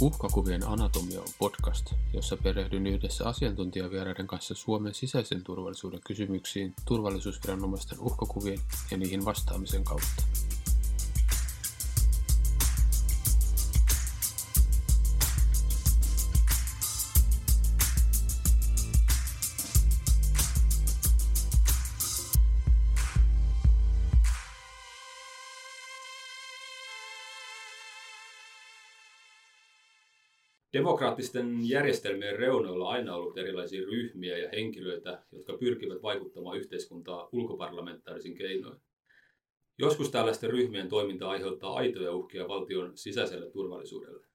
Uhkakuvien anatomia on podcast, jossa perehdyn yhdessä asiantuntijavieraiden kanssa Suomen sisäisen turvallisuuden kysymyksiin turvallisuusviranomaisten uhkakuvien ja niihin vastaamisen kautta. Demokraattisten järjestelmien reunoilla aina ollut erilaisia ryhmiä ja henkilöitä, jotka pyrkivät vaikuttamaan yhteiskuntaa ulkoparlamentaarisin keinoin. Joskus tällaisten ryhmien toiminta aiheuttaa aitoja uhkia valtion sisäiselle turvallisuudelle.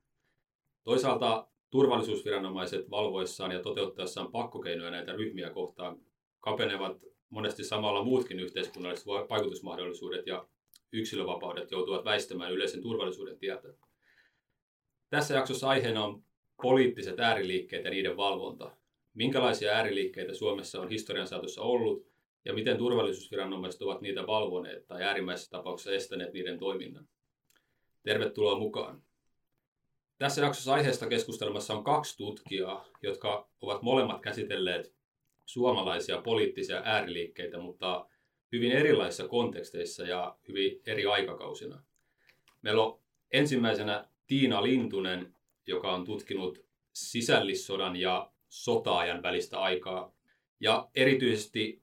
Toisaalta turvallisuusviranomaiset valvoissaan ja toteuttaessaan pakkokeinoja näitä ryhmiä kohtaan kapenevat monesti samalla muutkin yhteiskunnalliset vaikutusmahdollisuudet ja yksilövapaudet joutuvat väistämään yleisen turvallisuuden tieltä. Tässä jaksossa aiheena on poliittiset ääriliikkeet ja niiden valvonta. Minkälaisia ääriliikkeitä Suomessa on historian saatossa ollut ja miten turvallisuusviranomaiset ovat niitä valvoneet tai äärimmäisessä tapauksessa estäneet niiden toiminnan. Tervetuloa mukaan. Tässä jaksossa aiheesta keskustelmassa on kaksi tutkijaa, jotka ovat molemmat käsitelleet suomalaisia poliittisia ääriliikkeitä, mutta hyvin erilaisissa konteksteissa ja hyvin eri aikakausina. Meillä on ensimmäisenä Tiina Lintunen, joka on tutkinut sisällissodan ja sotaajan välistä aikaa ja erityisesti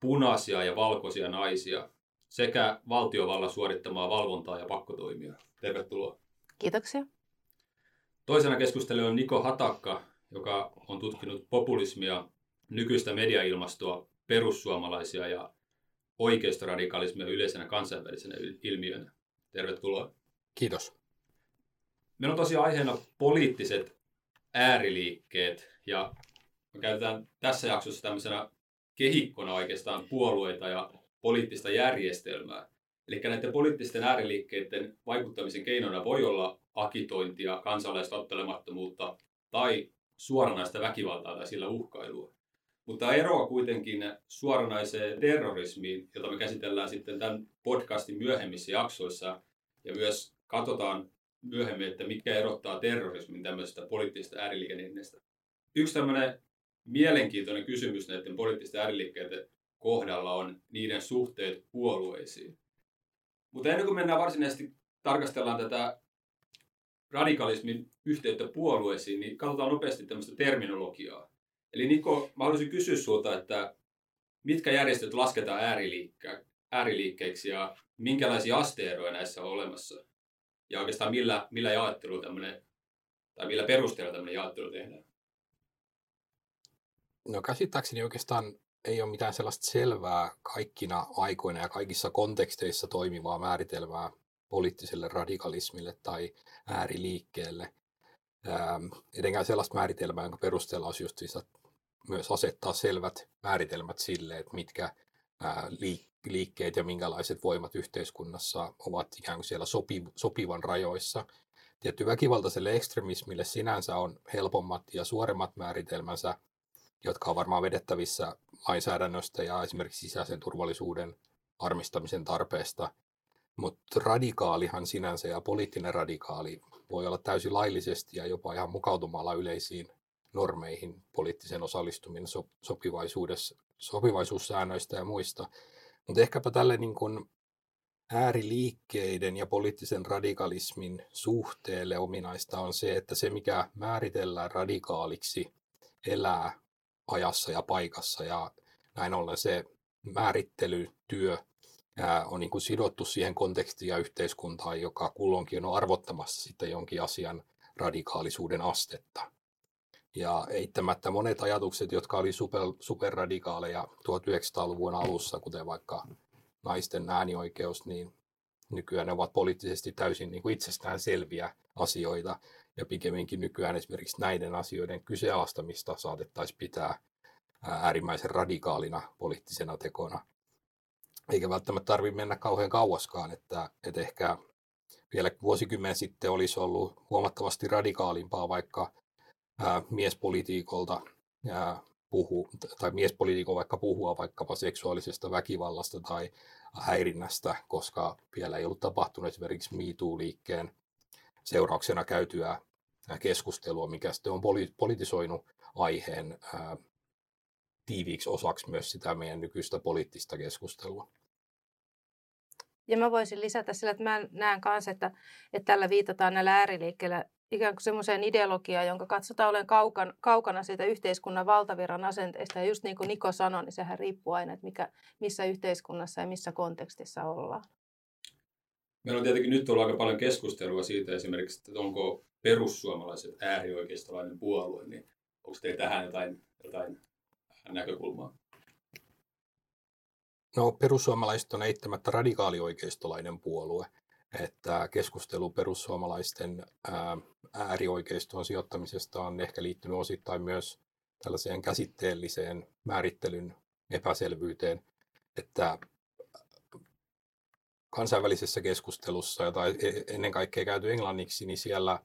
punaisia ja valkoisia naisia sekä valtiovallan suorittamaa valvontaa ja pakkotoimia. Tervetuloa. Kiitoksia. Toisena keskustelijoilla on Niko Hatakka, joka on tutkinut populismia, nykyistä mediailmastoa, perussuomalaisia ja oikeistoradikalismia yleisenä kansainvälisenä ilmiönä. Tervetuloa. Kiitos. Meillä on tosiaan aiheena poliittiset ääriliikkeet ja me käytetään tässä jaksossa tämmöisenä kehikkona oikeastaan puolueita ja poliittista järjestelmää. Eli näiden poliittisten ääriliikkeiden vaikuttamisen keinona voi olla akitointia, kansalaista ottelemattomuutta tai suoranaista väkivaltaa tai sillä uhkailua. Mutta eroa kuitenkin suoranaiseen terrorismiin, jota me käsitellään sitten tämän podcastin myöhemmissä jaksoissa ja myös katsotaan myöhemmin, että mikä erottaa terrorismin tämmöisestä poliittisesta ääriliikennettä. Yksi tämmöinen mielenkiintoinen kysymys näiden poliittisten ääriliikkeiden kohdalla on niiden suhteet puolueisiin. Mutta ennen kuin mennään varsinaisesti tarkastellaan tätä radikalismin yhteyttä puolueisiin, niin katsotaan nopeasti tämmöistä terminologiaa. Eli Niko, mä haluaisin kysyä sinulta, että mitkä järjestöt lasketaan ääriliikke- ääriliikkeiksi ja minkälaisia asteeroja näissä on olemassa? Ja oikeastaan millä, millä jaottelu tämmöinen, tai millä perusteella tämmöinen jaottelu tehdään? No käsittääkseni oikeastaan ei ole mitään sellaista selvää kaikkina aikoina ja kaikissa konteksteissa toimivaa määritelmää poliittiselle radikalismille tai ääriliikkeelle. Ähm, etenkään sellaista määritelmää, jonka perusteella olisi just myös asettaa selvät määritelmät sille, että mitkä liikkeet ja minkälaiset voimat yhteiskunnassa ovat ikään kuin siellä sopi, sopivan rajoissa. Tietty väkivaltaiselle ekstremismille sinänsä on helpommat ja suoremmat määritelmänsä, jotka on varmaan vedettävissä lainsäädännöstä ja esimerkiksi sisäisen turvallisuuden armistamisen tarpeesta. Mutta radikaalihan sinänsä ja poliittinen radikaali voi olla täysin laillisesti ja jopa ihan mukautumalla yleisiin normeihin poliittisen osallistuminen sopivaisuudessa, sopivaisuussäännöistä ja muista. Mutta ehkäpä tälle niin kun ääriliikkeiden ja poliittisen radikalismin suhteelle ominaista on se, että se mikä määritellään radikaaliksi elää ajassa ja paikassa ja näin ollen se määrittelytyö on niin kuin sidottu siihen kontekstiin ja yhteiskuntaan, joka kulloinkin on arvottamassa sitten jonkin asian radikaalisuuden astetta. Ja eittämättä monet ajatukset, jotka oli super, superradikaaleja 1900-luvun alussa, kuten vaikka naisten äänioikeus, niin nykyään ne ovat poliittisesti täysin niin kuin itsestään selviä asioita. Ja pikemminkin nykyään esimerkiksi näiden asioiden kyseenalaistamista saatettaisiin pitää äärimmäisen radikaalina poliittisena tekona. Eikä välttämättä tarvitse mennä kauhean kauaskaan, että, että ehkä vielä vuosikymmen sitten olisi ollut huomattavasti radikaalimpaa vaikka ää, miespolitiikolta ää, puhu, tai miespolitiikon vaikka puhua vaikkapa seksuaalisesta väkivallasta tai häirinnästä, koska vielä ei ollut tapahtunut esimerkiksi MeToo-liikkeen seurauksena käytyä keskustelua, mikä sitten on poli- politisoinut aiheen ää, tiiviiksi osaksi myös sitä meidän nykyistä poliittista keskustelua. Ja mä voisin lisätä sillä, että mä näen kanssa, että, että tällä viitataan näillä ääriliikkeillä ikään kuin semmoiseen ideologiaan, jonka katsotaan olen kaukana, kaukana siitä yhteiskunnan valtavirran asenteista. Ja just niin kuin Niko sanoi, niin sehän riippuu aina, että mikä, missä yhteiskunnassa ja missä kontekstissa ollaan. Meillä on tietenkin nyt ollut aika paljon keskustelua siitä esimerkiksi, että onko perussuomalaiset äärioikeistolainen puolue, niin onko teillä tähän jotain, jotain näkökulmaa? No perussuomalaiset on eittämättä radikaalioikeistolainen puolue, että keskustelu perussuomalaisten äärioikeistoon sijoittamisesta on ehkä liittynyt osittain myös tällaiseen käsitteelliseen määrittelyn epäselvyyteen, että kansainvälisessä keskustelussa, jota e-, e-, ennen kaikkea käyty englanniksi, niin siellä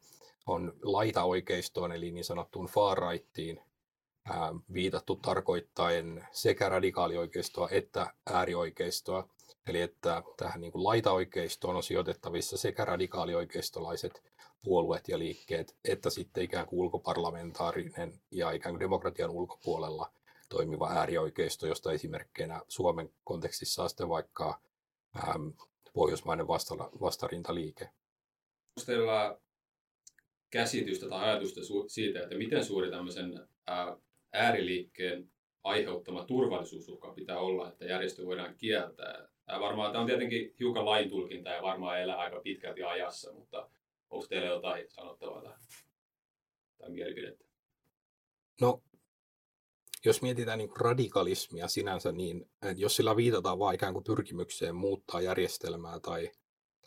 on laitaoikeistoon, eli niin sanottuun far rightiin, viitattu tarkoittaen sekä radikaalioikeistoa että äärioikeistoa. Eli että tähän niin kuin laitaoikeistoon on sijoitettavissa sekä radikaalioikeistolaiset puolueet ja liikkeet, että sitten ikään kuin ulkoparlamentaarinen ja ikään kuin demokratian ulkopuolella toimiva äärioikeisto, josta esimerkkeinä Suomen kontekstissa on sitten vaikka ähm, pohjoismainen vasta, vastarintaliike. Onko käsitystä tai ajatusta siitä, että miten suuri tämmöisen ääriliikkeen aiheuttama turvallisuusuhka pitää olla, että järjestö voidaan kieltää? Tämä, varmaan, tämä on tietenkin hiukan laintulkinta ja varmaan elää aika pitkälti ajassa, mutta onko teillä jotain sanottavaa tähän tai mielipidettä? No, jos mietitään niin radikalismia sinänsä, niin jos sillä viitataan vain ikään kuin pyrkimykseen muuttaa järjestelmää tai,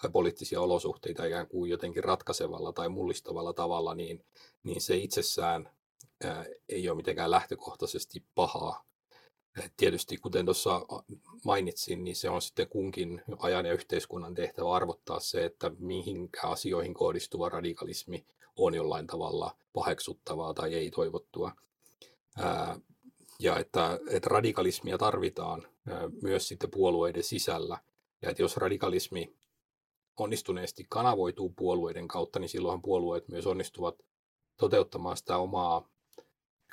tai poliittisia olosuhteita ikään kuin jotenkin ratkaisevalla tai mullistavalla tavalla, niin, niin se itsessään ää, ei ole mitenkään lähtökohtaisesti pahaa. Et tietysti kuten tuossa mainitsin, niin se on sitten kunkin ajan ja yhteiskunnan tehtävä arvottaa se, että mihinkä asioihin kohdistuva radikalismi on jollain tavalla paheksuttavaa tai ei toivottua. Ja että, että radikalismia tarvitaan myös sitten puolueiden sisällä. Ja että jos radikalismi onnistuneesti kanavoituu puolueiden kautta, niin silloinhan puolueet myös onnistuvat toteuttamaan sitä omaa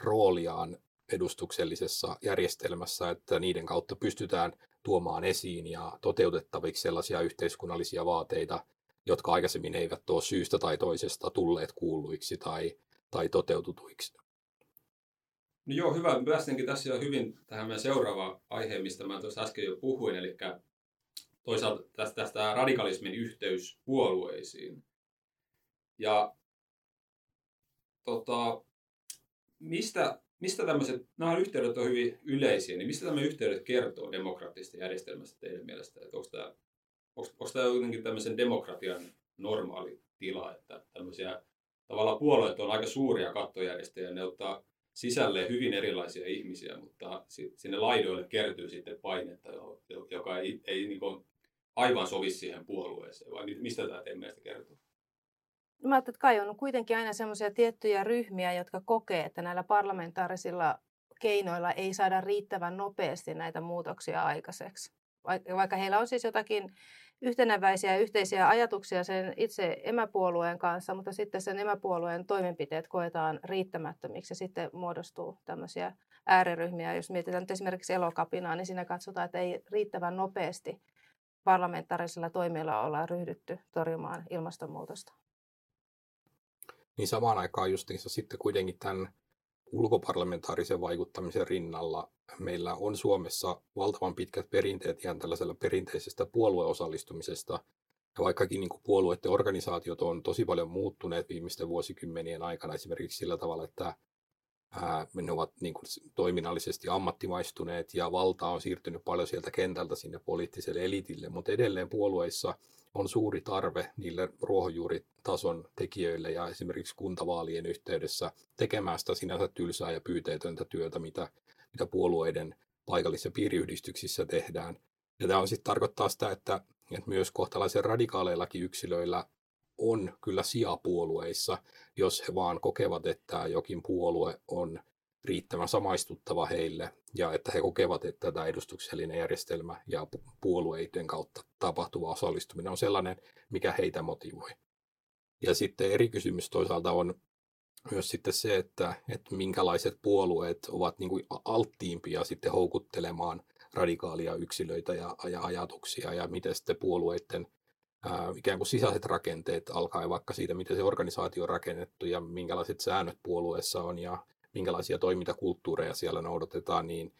rooliaan edustuksellisessa järjestelmässä, että niiden kautta pystytään tuomaan esiin ja toteutettaviksi sellaisia yhteiskunnallisia vaateita, jotka aikaisemmin eivät ole syystä tai toisesta tulleet kuuluiksi tai, tai toteututuiksi. No joo, hyvä. Päästinkin tässä jo hyvin tähän meidän seuraavaan aiheen, mistä mä tuossa äsken jo puhuin, eli toisaalta tästä, tästä radikalismin yhteys puolueisiin. Ja tota, mistä, mistä tämmöiset, nämä yhteydet on hyvin yleisiä, niin mistä tämä yhteydet kertoo demokraattisesta järjestelmästä teidän mielestä? Että onko tämä, onko, onko tämä jotenkin tämmöisen demokratian normaali tila, että tämmöisiä tavallaan puolueet on aika suuria kattojärjestöjä, ne ottaa sisälle hyvin erilaisia ihmisiä, mutta sinne laidoille kertyy sitten painetta, joka ei, ei niin aivan sovi siihen puolueeseen, vai mistä tämä teidän mielestä kertoo? Mä että kai on kuitenkin aina semmoisia tiettyjä ryhmiä, jotka kokee, että näillä parlamentaarisilla keinoilla ei saada riittävän nopeasti näitä muutoksia aikaiseksi. Vaikka heillä on siis jotakin yhtenäväisiä yhteisiä ajatuksia sen itse emäpuolueen kanssa, mutta sitten sen emäpuolueen toimenpiteet koetaan riittämättömiksi ja sitten muodostuu tämmöisiä ääriryhmiä. Jos mietitään nyt esimerkiksi elokapinaa, niin siinä katsotaan, että ei riittävän nopeasti parlamentaarisilla toimilla olla ryhdytty torjumaan ilmastonmuutosta. Niin samaan aikaan justiinsa sitten kuitenkin tämän ulkoparlamentaarisen vaikuttamisen rinnalla meillä on Suomessa valtavan pitkät perinteet ihan tällaisella perinteisestä puolueosallistumisesta. Ja vaikkakin niin kuin puolueiden organisaatiot on tosi paljon muuttuneet viimeisten vuosikymmenien aikana esimerkiksi sillä tavalla, että ne ovat niin kuin toiminnallisesti ammattimaistuneet ja valta on siirtynyt paljon sieltä kentältä sinne poliittiselle elitille, mutta edelleen puolueissa on suuri tarve niille ruohonjuuritason tekijöille ja esimerkiksi kuntavaalien yhteydessä tekemään sitä sinänsä tylsää ja pyyteetöntä työtä, mitä, mitä puolueiden paikallisissa piiriyhdistyksissä tehdään. Ja tämä on sitten tarkoittaa sitä, että, että myös kohtalaisen radikaaleillakin yksilöillä on kyllä sija puolueissa, jos he vaan kokevat, että jokin puolue on riittävän samaistuttava heille ja että he kokevat, että tämä edustuksellinen järjestelmä ja puolueiden kautta tapahtuva osallistuminen on sellainen, mikä heitä motivoi. Ja sitten eri kysymys toisaalta on, myös sitten se, että, että minkälaiset puolueet ovat niin kuin alttiimpia sitten houkuttelemaan radikaalia yksilöitä ja, ja ajatuksia ja miten sitten puolueiden ää, ikään kuin sisäiset rakenteet alkaa vaikka siitä, miten se organisaatio on rakennettu ja minkälaiset säännöt puolueessa on ja minkälaisia toimintakulttuureja siellä noudatetaan, niin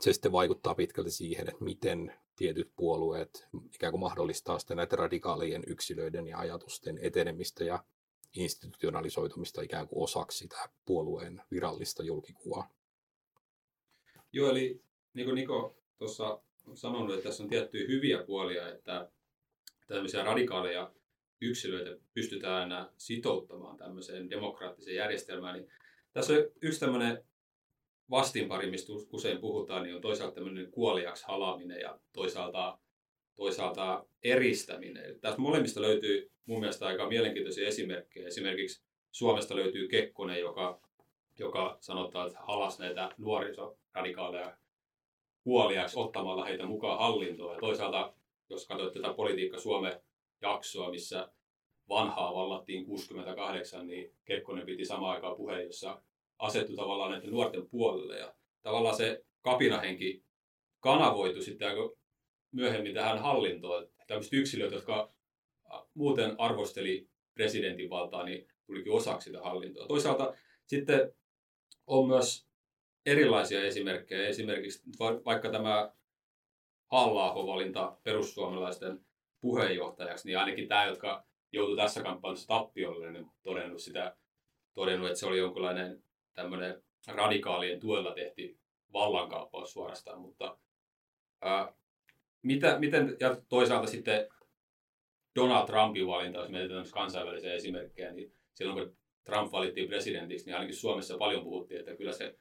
se sitten vaikuttaa pitkälti siihen, että miten tietyt puolueet ikään kuin mahdollistaa sitten näitä radikaalien yksilöiden ja ajatusten etenemistä ja institutionalisoitumista ikään kuin osaksi sitä puolueen virallista julkikuvaa. Joo, eli niin kuin Niko tuossa on sanonut, että tässä on tiettyjä hyviä puolia, että tämmöisiä radikaaleja yksilöitä pystytään sitouttamaan tämmöiseen demokraattiseen järjestelmään, niin tässä on yksi tämmöinen vastinpari, mistä usein puhutaan, niin on toisaalta tämmöinen kuoliaksi halaaminen ja toisaalta, toisaalta eristäminen. Eli tässä molemmista löytyy mun mielestä aika mielenkiintoisia esimerkkejä. Esimerkiksi Suomesta löytyy Kekkonen, joka, joka sanotaan, että halas näitä nuorisoradikaaleja kuoliaksi ottamalla heitä mukaan hallintoon. Ja toisaalta, jos katsot tätä Politiikka Suomen jaksoa, missä vanhaa vallattiin 68, niin Kekkonen piti samaan aikaan puheen, jossa asettu tavallaan näiden nuorten puolelle. Ja tavallaan se kapinahenki kanavoitu sitten aika myöhemmin tähän hallintoon. Tämmöiset yksilöt, jotka muuten arvosteli presidentin valtaa, niin tulikin osaksi sitä hallintoa. Toisaalta sitten on myös erilaisia esimerkkejä. Esimerkiksi vaikka tämä halla valinta perussuomalaisten puheenjohtajaksi, niin ainakin tämä, jotka joutui tässä tappiolle, niin todennut, sitä, todennut, että se oli jonkinlainen tämmöinen radikaalien tuella tehty vallankaappaus suorastaan, mutta ää, mitä, miten, ja toisaalta sitten Donald Trumpin valinta, jos mietitään kansainvälisiä esimerkkejä, niin silloin kun Trump valittiin presidentiksi, niin ainakin Suomessa paljon puhuttiin, että kyllä se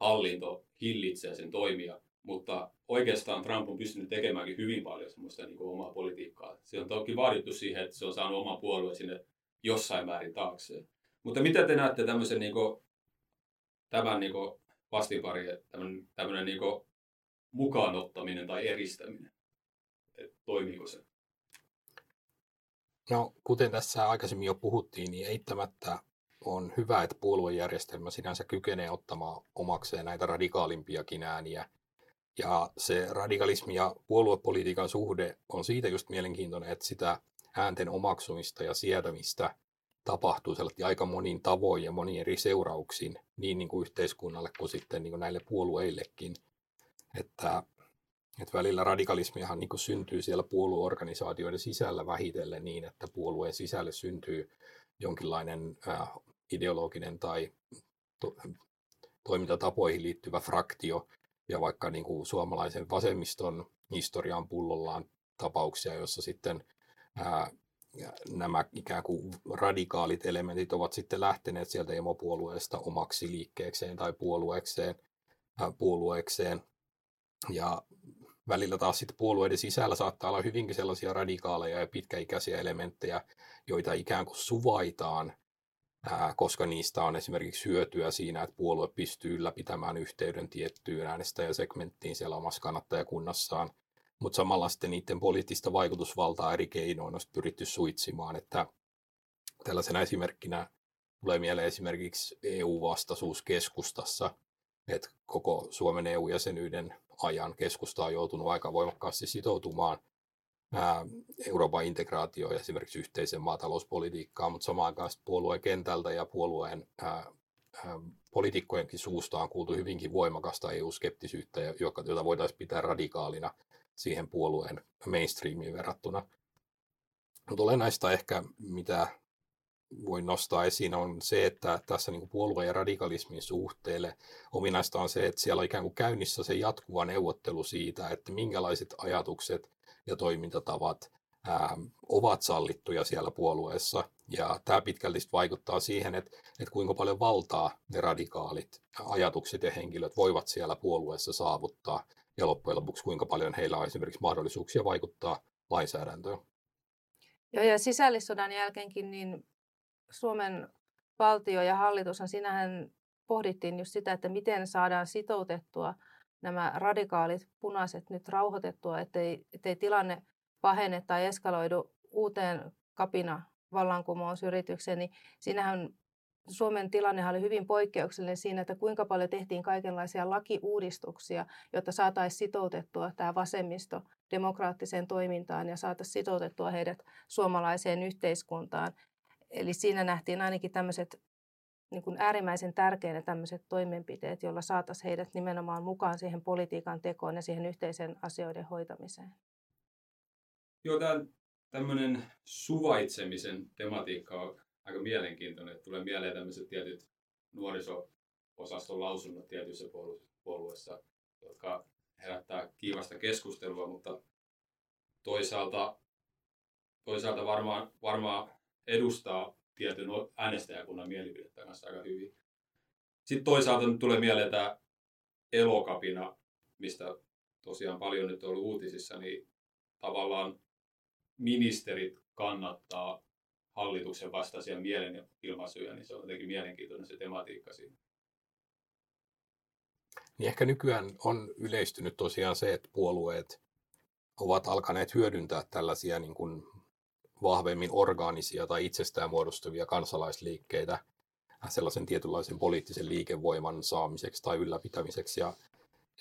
hallinto hillitsee sen toimia, mutta oikeastaan Trump on pystynyt tekemäänkin hyvin paljon semmoista niin kuin omaa politiikkaa. Se on toki vaadittu siihen, että se on saanut oma puolue sinne jossain määrin taakseen. Mutta mitä te näette tämmöisen niin kuin, tämän niin kuin tämmöinen, tämmöinen niin kuin mukaanottaminen tai eristäminen? että toimiiko se? No, kuten tässä aikaisemmin jo puhuttiin, niin eittämättä on hyvä, että puoluejärjestelmä sinänsä kykenee ottamaan omakseen näitä radikaalimpiakin ääniä. Ja se radikalismi ja puoluepolitiikan suhde on siitä just mielenkiintoinen, että sitä äänten omaksumista ja sietämistä tapahtuu aika monin tavoin ja monin eri seurauksin niin, niin kuin yhteiskunnalle kuin sitten niin kuin näille puolueillekin. Että että välillä radikalismiahan niin syntyy siellä puolueorganisaatioiden sisällä vähitellen niin, että puolueen sisälle syntyy jonkinlainen äh, ideologinen tai to- toimintatapoihin liittyvä fraktio, ja vaikka niin kuin suomalaisen vasemmiston historian pullollaan tapauksia, joissa sitten ää, nämä ikään kuin radikaalit elementit ovat sitten lähteneet sieltä emopuolueesta omaksi liikkeekseen tai puolueekseen, ää, puolueekseen. Ja välillä taas sitten puolueiden sisällä saattaa olla hyvinkin sellaisia radikaaleja ja pitkäikäisiä elementtejä, joita ikään kuin suvaitaan, koska niistä on esimerkiksi hyötyä siinä, että puolue pystyy ylläpitämään yhteyden tiettyyn äänestäjäsegmenttiin siellä omassa kannattajakunnassaan, mutta samalla sitten niiden poliittista vaikutusvaltaa eri keinoin on pyritty suitsimaan, että tällaisena esimerkkinä tulee mieleen esimerkiksi EU-vastaisuus keskustassa, että koko Suomen EU-jäsenyyden ajan keskusta on joutunut aika voimakkaasti sitoutumaan Euroopan integraatioon ja esimerkiksi yhteisen maatalouspolitiikkaan, mutta samaan aikaan puolueen kentältä ja puolueen poliitikkojenkin suusta on kuultu hyvinkin voimakasta EU-skeptisyyttä, jota voitaisiin pitää radikaalina siihen puolueen mainstreamiin verrattuna. Mutta olennaista ehkä, mitä voin nostaa esiin, on se, että tässä niin puolueen ja radikalismin suhteelle ominaista on se, että siellä on ikään kuin käynnissä se jatkuva neuvottelu siitä, että minkälaiset ajatukset ja toimintatavat ää, ovat sallittuja siellä puolueessa. Ja tämä pitkälti vaikuttaa siihen, että, että kuinka paljon valtaa ne radikaalit ajatukset ja henkilöt voivat siellä puolueessa saavuttaa. Ja loppujen lopuksi kuinka paljon heillä on esimerkiksi mahdollisuuksia vaikuttaa lainsäädäntöön. Joo, ja sisällissodan jälkeenkin niin Suomen valtio ja hallitus, sinähän pohdittiin just sitä, että miten saadaan sitoutettua nämä radikaalit punaiset nyt rauhoitettua, ettei, ettei tilanne pahene tai eskaloidu uuteen kapina vallankumousyritykseen, niin siinähän Suomen tilanne oli hyvin poikkeuksellinen siinä, että kuinka paljon tehtiin kaikenlaisia lakiuudistuksia, jotta saataisiin sitoutettua tämä vasemmisto demokraattiseen toimintaan ja saataisiin sitoutettua heidät suomalaiseen yhteiskuntaan. Eli siinä nähtiin ainakin tämmöiset niin kuin äärimmäisen tärkeänä tämmöiset toimenpiteet, joilla saataisiin heidät nimenomaan mukaan siihen politiikan tekoon ja siihen yhteisen asioiden hoitamiseen. Joo, tämä tämmöinen suvaitsemisen tematiikka on aika mielenkiintoinen. Että tulee mieleen tämmöiset tietyt nuoriso-osaston lausunnot tietyissä puolueissa, jotka herättää kiivasta keskustelua, mutta toisaalta, toisaalta varmaan, varmaan edustaa tietyn äänestäjäkunnan mielipidettä kanssa aika hyvin. Sitten toisaalta nyt tulee mieleen tämä elokapina, mistä tosiaan paljon nyt on ollut uutisissa, niin tavallaan ministerit kannattaa hallituksen vastaisia mielenilmaisuja, niin se on jotenkin mielenkiintoinen se tematiikka siinä. Niin ehkä nykyään on yleistynyt tosiaan se, että puolueet ovat alkaneet hyödyntää tällaisia niin kuin vahvemmin orgaanisia tai itsestään muodostuvia kansalaisliikkeitä sellaisen tietynlaisen poliittisen liikevoiman saamiseksi tai ylläpitämiseksi. Ja,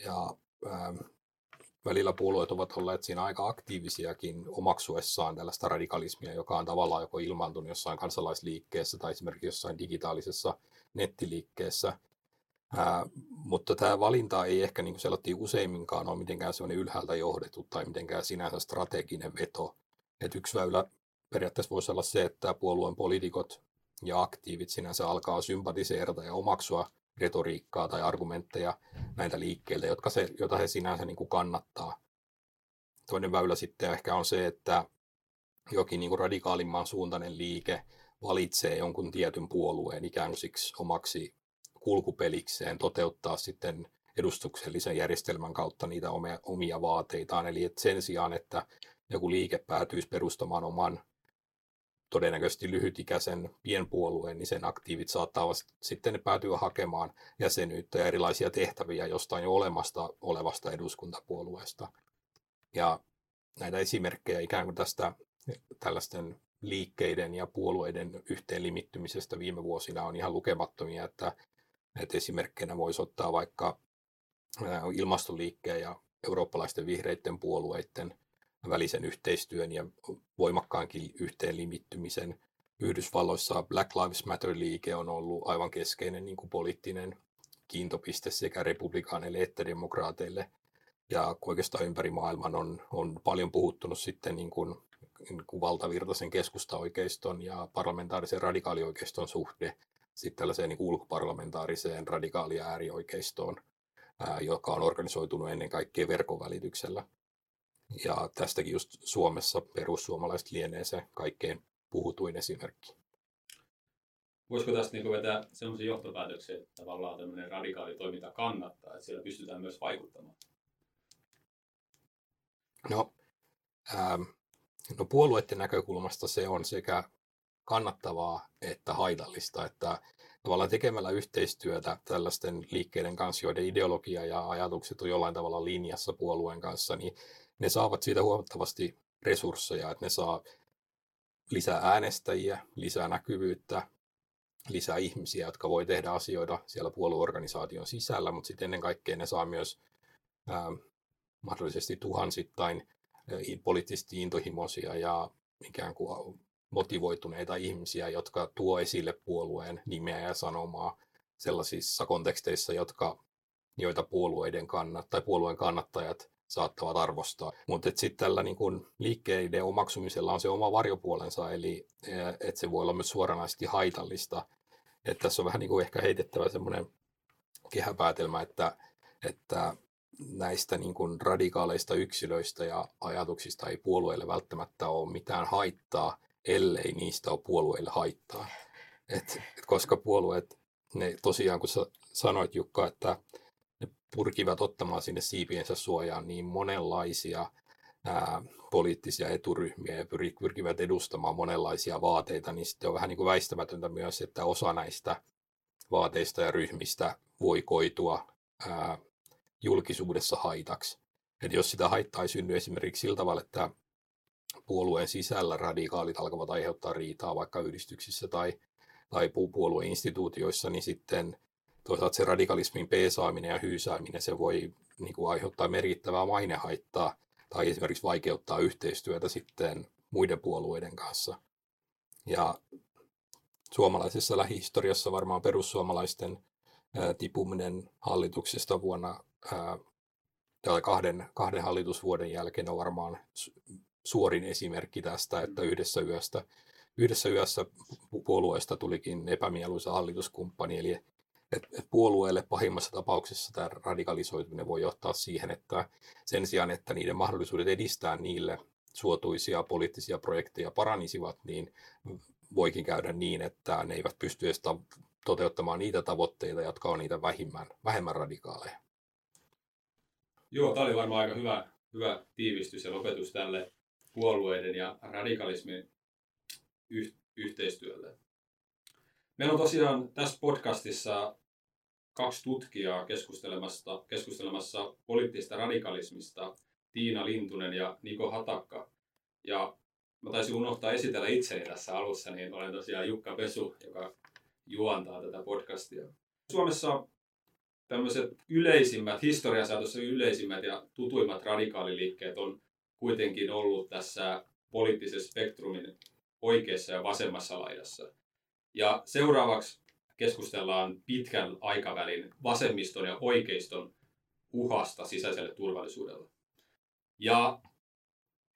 ja ähm, välillä puolueet ovat olleet siinä aika aktiivisiakin omaksuessaan tällaista radikalismia, joka on tavallaan joko ilmaantunut jossain kansalaisliikkeessä tai esimerkiksi jossain digitaalisessa nettiliikkeessä. Ää, mutta tämä valinta ei ehkä niin kuin useimminkaan ole mitenkään sellainen ylhäältä johdettu tai mitenkään sinänsä strateginen veto. Et yksi väylä periaatteessa voisi olla se, että puolueen poliitikot ja aktiivit sinänsä alkaa sympatiseerata ja omaksua retoriikkaa tai argumentteja näitä liikkeiltä, jotka se, jota he sinänsä niin kuin kannattaa. Toinen väylä sitten ehkä on se, että jokin niin kuin radikaalimman suuntainen liike valitsee jonkun tietyn puolueen ikään kuin siksi omaksi kulkupelikseen toteuttaa sitten edustuksellisen järjestelmän kautta niitä omia, omia vaateitaan. Eli että sen sijaan, että joku liike päätyisi perustamaan oman todennäköisesti lyhytikäisen pienpuolueen, niin sen aktiivit saattaa sitten päätyä hakemaan jäsenyyttä ja erilaisia tehtäviä jostain jo olemasta olevasta eduskuntapuolueesta. Ja näitä esimerkkejä ikään kuin tästä tällaisten liikkeiden ja puolueiden yhteenlimittymisestä viime vuosina on ihan lukemattomia, että, että esimerkkinä voisi ottaa vaikka ilmastoliikkeen ja eurooppalaisten vihreiden puolueiden välisen yhteistyön ja voimakkaankin yhteenlimittymisen. Yhdysvalloissa Black Lives Matter-liike on ollut aivan keskeinen niin kuin poliittinen kiintopiste sekä republikaaneille että demokraateille. Ja oikeastaan ympäri maailman on, on paljon puhuttunut sitten niin kuin, niin kuin valtavirtaisen keskustaoikeiston ja parlamentaarisen radikaalioikeiston suhde sitten tällaiseen niin ulkoparlamentaariseen radikaali- ja äärioikeistoon, ää, joka on organisoitunut ennen kaikkea verkon välityksellä. Ja tästäkin just Suomessa perussuomalaiset lienee se kaikkein puhutuin esimerkki. Voisiko tästä niin vetää sellaisen johtopäätöksen, että tavallaan tämmöinen radikaali toiminta kannattaa, että siellä pystytään myös vaikuttamaan? No, ähm, no puolueiden näkökulmasta se on sekä kannattavaa että haitallista, että tavallaan tekemällä yhteistyötä tällaisten liikkeiden kanssa, joiden ideologia ja ajatukset on jollain tavalla linjassa puolueen kanssa, niin ne saavat siitä huomattavasti resursseja, että ne saa lisää äänestäjiä, lisää näkyvyyttä, lisää ihmisiä, jotka voi tehdä asioita siellä puolueorganisaation sisällä, mutta sitten ennen kaikkea ne saa myös ää, mahdollisesti tuhansittain ää, poliittisesti intohimoisia ja ikään kuin motivoituneita ihmisiä, jotka tuo esille puolueen nimeä ja sanomaa sellaisissa konteksteissa, jotka, joita puolueiden kannat, tai puolueen kannattajat saattavat arvostaa. Mutta sitten tällä niin kun liikkeiden omaksumisella on se oma varjopuolensa, eli eh, että se voi olla myös suoranaisesti haitallista. Että tässä on vähän niin kuin ehkä heitettävä semmoinen kehäpäätelmä, että, että näistä niin kuin radikaaleista yksilöistä ja ajatuksista ei puolueille välttämättä ole mitään haittaa, ellei niistä ole puolueille haittaa. Et, et koska puolueet, ne tosiaan kun sä sanoit Jukka, että purkivat ottamaan sinne siipiensä suojaan niin monenlaisia ää, poliittisia eturyhmiä ja pyrkivät edustamaan monenlaisia vaateita, niin sitten on vähän niin kuin väistämätöntä myös, että osa näistä vaateista ja ryhmistä voi koitua ää, julkisuudessa haitaksi. Eli jos sitä haittaa ei synny esimerkiksi sillä tavalla, että puolueen sisällä radikaalit alkavat aiheuttaa riitaa vaikka yhdistyksissä tai tai puolueinstituutioissa, niin sitten toisaalta se radikalismin peesaaminen ja hyysääminen, se voi niin kuin aiheuttaa merkittävää mainehaittaa tai esimerkiksi vaikeuttaa yhteistyötä sitten muiden puolueiden kanssa. Ja suomalaisessa lähihistoriassa varmaan perussuomalaisten ää, tipuminen hallituksesta vuonna ää, kahden, kahden hallitusvuoden jälkeen on varmaan suorin esimerkki tästä, että yhdessä yöstä, yhdessä yössä puolueesta tulikin epämieluisa hallituskumppani, eli että et puolueelle pahimmassa tapauksessa tämä radikalisoituminen voi johtaa siihen, että sen sijaan, että niiden mahdollisuudet edistää niille suotuisia poliittisia projekteja paranisivat, niin voikin käydä niin, että ne eivät pysty edes toteuttamaan niitä tavoitteita, jotka on niitä vähimmän, vähemmän radikaaleja. Joo, tämä oli varmaan aika hyvä, hyvä tiivistys ja lopetus tälle puolueiden ja radikalismin yh- yhteistyölle. Meillä on tosiaan tässä podcastissa kaksi tutkijaa keskustelemassa, keskustelemassa poliittisesta radikalismista, Tiina Lintunen ja Niko Hatakka. Ja mä taisin unohtaa esitellä itseni tässä alussa, niin olen tosiaan Jukka Pesu, joka juontaa tätä podcastia. Suomessa tämmöiset yleisimmät, historian saatossa yleisimmät ja tutuimmat radikaaliliikkeet on kuitenkin ollut tässä poliittisen spektrumin oikeassa ja vasemmassa laidassa. Ja seuraavaksi keskustellaan pitkän aikavälin vasemmiston ja oikeiston uhasta sisäiselle turvallisuudelle. Ja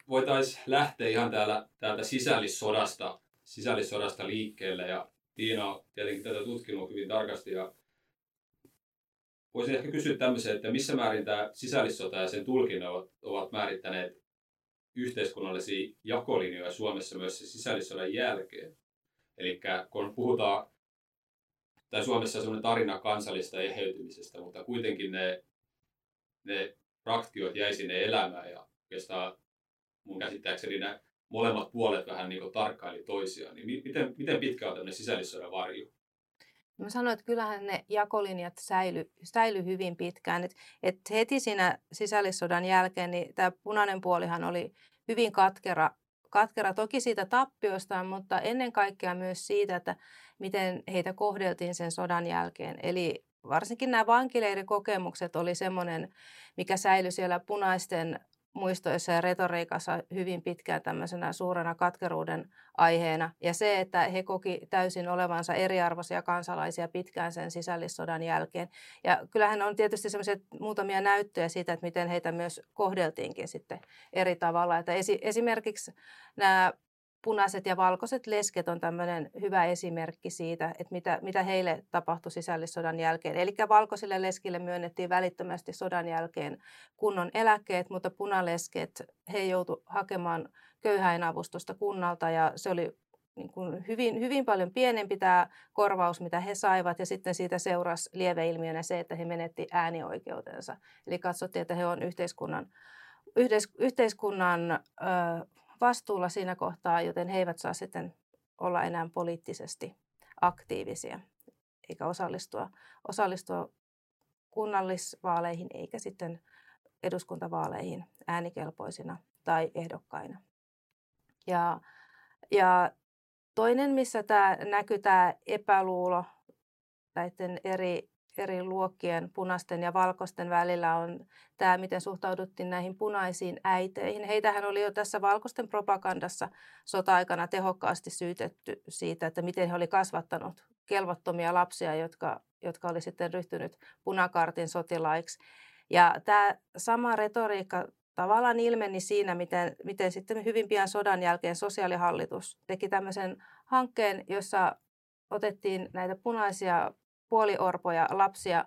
voitaisiin lähteä ihan täällä, täältä sisällissodasta, sisällissodasta liikkeelle. Ja Tiina on tietenkin tätä tutkinut hyvin tarkasti. Ja voisin ehkä kysyä tämmöisen, että missä määrin tämä sisällissota ja sen tulkinnat ovat, ovat määrittäneet yhteiskunnallisia jakolinjoja Suomessa myös sisällissodan jälkeen. Eli kun puhutaan, tai Suomessa on sellainen tarina kansallista eheytymisestä, mutta kuitenkin ne, ne praktiot jäi sinne elämään ja oikeastaan mun käsittääkseni nämä molemmat puolet vähän niin tarkkaili toisiaan. Niin miten, miten pitkä on tämmöinen sisällissodan varju? Mä sanoin, että kyllähän ne jakolinjat säily, säily hyvin pitkään. Et, et heti siinä sisällissodan jälkeen niin tämä punainen puolihan oli hyvin katkera, katkera toki siitä tappiostaan, mutta ennen kaikkea myös siitä, että miten heitä kohdeltiin sen sodan jälkeen. Eli varsinkin nämä vankileirikokemukset oli semmoinen, mikä säilyi siellä punaisten muistoissa ja retoriikassa hyvin pitkään tämmöisenä suurena katkeruuden aiheena. Ja se, että he koki täysin olevansa eriarvoisia kansalaisia pitkään sen sisällissodan jälkeen. Ja kyllähän on tietysti semmoisia muutamia näyttöjä siitä, että miten heitä myös kohdeltiinkin sitten eri tavalla. Että esimerkiksi nämä punaiset ja valkoiset lesket on tämmöinen hyvä esimerkki siitä, että mitä, mitä heille tapahtui sisällissodan jälkeen. Eli valkoisille leskille myönnettiin välittömästi sodan jälkeen kunnon eläkkeet, mutta punalesket, he joutuivat hakemaan köyhäinavustusta kunnalta ja se oli niin kuin hyvin, hyvin paljon pienempi tämä korvaus, mitä he saivat, ja sitten siitä seurasi lieveilmiönä se, että he menetti äänioikeutensa. Eli katsottiin, että he on yhteiskunnan, yhteis, yhteiskunnan ö, vastuulla siinä kohtaa, joten he eivät saa sitten olla enää poliittisesti aktiivisia eikä osallistua, osallistua kunnallisvaaleihin eikä sitten eduskuntavaaleihin äänikelpoisina tai ehdokkaina. Ja, ja toinen, missä tämä näkyy tämä epäluulo näiden eri eri luokkien punaisten ja valkoisten välillä on tämä, miten suhtauduttiin näihin punaisiin äiteihin. Heitähän oli jo tässä valkoisten propagandassa sota-aikana tehokkaasti syytetty siitä, että miten he oli kasvattanut kelvottomia lapsia, jotka, jotka oli sitten ryhtynyt punakartin sotilaiksi. Ja tämä sama retoriikka tavallaan ilmeni siinä, miten, miten sitten hyvin pian sodan jälkeen sosiaalihallitus teki tämmöisen hankkeen, jossa otettiin näitä punaisia puoliorpoja lapsia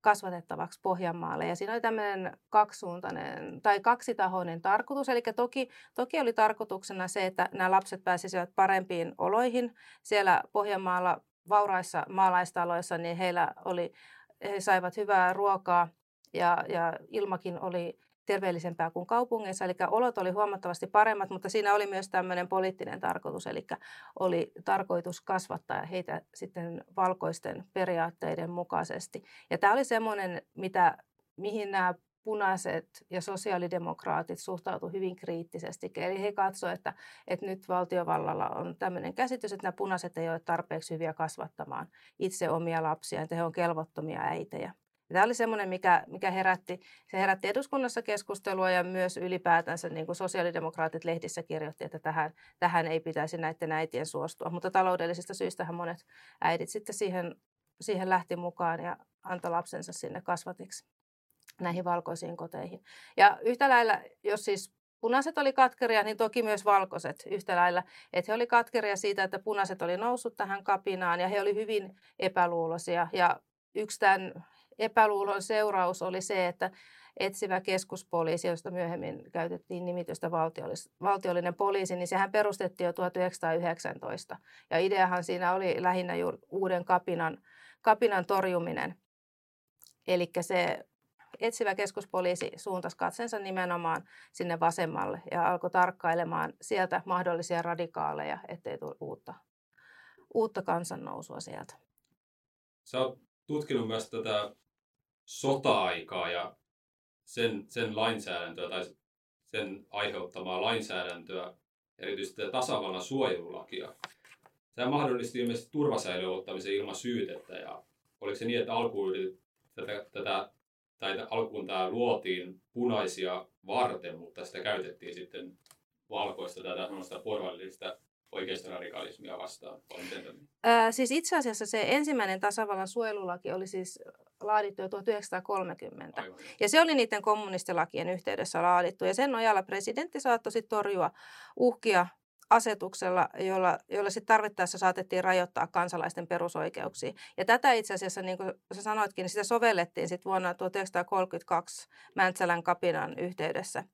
kasvatettavaksi Pohjanmaalle. Ja siinä oli tämmöinen kaksisuuntainen tai kaksitahoinen tarkoitus. Eli toki, toki oli tarkoituksena se, että nämä lapset pääsisivät parempiin oloihin siellä Pohjanmaalla vauraissa maalaistaloissa, niin heillä oli, he saivat hyvää ruokaa ja, ja ilmakin oli terveellisempää kuin kaupungeissa, eli olot oli huomattavasti paremmat, mutta siinä oli myös tämmöinen poliittinen tarkoitus, eli oli tarkoitus kasvattaa heitä sitten valkoisten periaatteiden mukaisesti. Ja tämä oli semmoinen, mitä, mihin nämä punaiset ja sosiaalidemokraatit suhtautuivat hyvin kriittisesti. Eli he katsoivat, että, että nyt valtiovallalla on tämmöinen käsitys, että nämä punaiset ei ole tarpeeksi hyviä kasvattamaan itse omia lapsia, että he on kelvottomia äitejä. Tämä oli semmoinen, mikä, mikä herätti, se herätti eduskunnassa keskustelua ja myös ylipäätänsä niin kuin sosiaalidemokraatit lehdissä kirjoitti, että tähän, tähän ei pitäisi näiden äitien suostua. Mutta taloudellisista syistähän monet äidit sitten siihen, siihen lähti mukaan ja antoi lapsensa sinne kasvatiksi näihin valkoisiin koteihin. Ja yhtä lailla, jos siis punaiset oli katkeria, niin toki myös valkoiset yhtä lailla. Että he oli katkeria siitä, että punaiset oli noussut tähän kapinaan ja he oli hyvin epäluuloisia. Ja yksi tämän epäluulon seuraus oli se, että etsivä keskuspoliisi, josta myöhemmin käytettiin nimitystä valtiollinen poliisi, niin sehän perustettiin jo 1919. Ja ideahan siinä oli lähinnä juuri uuden kapinan, kapinan torjuminen. Eli se etsivä keskuspoliisi suuntasi katsensa nimenomaan sinne vasemmalle ja alkoi tarkkailemaan sieltä mahdollisia radikaaleja, ettei tule uutta, uutta kansannousua sieltä. Sä oot tutkinut myös tätä sota-aikaa ja sen, sen lainsäädäntöä tai sen aiheuttamaa lainsäädäntöä, erityisesti tasavallan suojelulakia. Tämä mahdollisti ilmeisesti turvasäilöön ottamisen ilman syytettä ja oliko se niin, että alkuun tätä, tätä tai alkuun tämä luotiin punaisia varten, mutta sitä käytettiin sitten valkoista tätä porvallista oikeista radikalismia vastaan? Ää, siis itse asiassa se ensimmäinen tasavallan suojelulaki oli siis laadittu jo 1930. Aivan. Ja se oli niiden kommunistilakien yhteydessä laadittu. Ja sen nojalla presidentti saattoi sitten torjua uhkia asetuksella, jolla, jolla sitten tarvittaessa saatettiin rajoittaa kansalaisten perusoikeuksia. Ja tätä itse asiassa, niin kuin sä sanoitkin, niin sitä sovellettiin sitten vuonna 1932 Mäntsälän kapinan yhteydessä.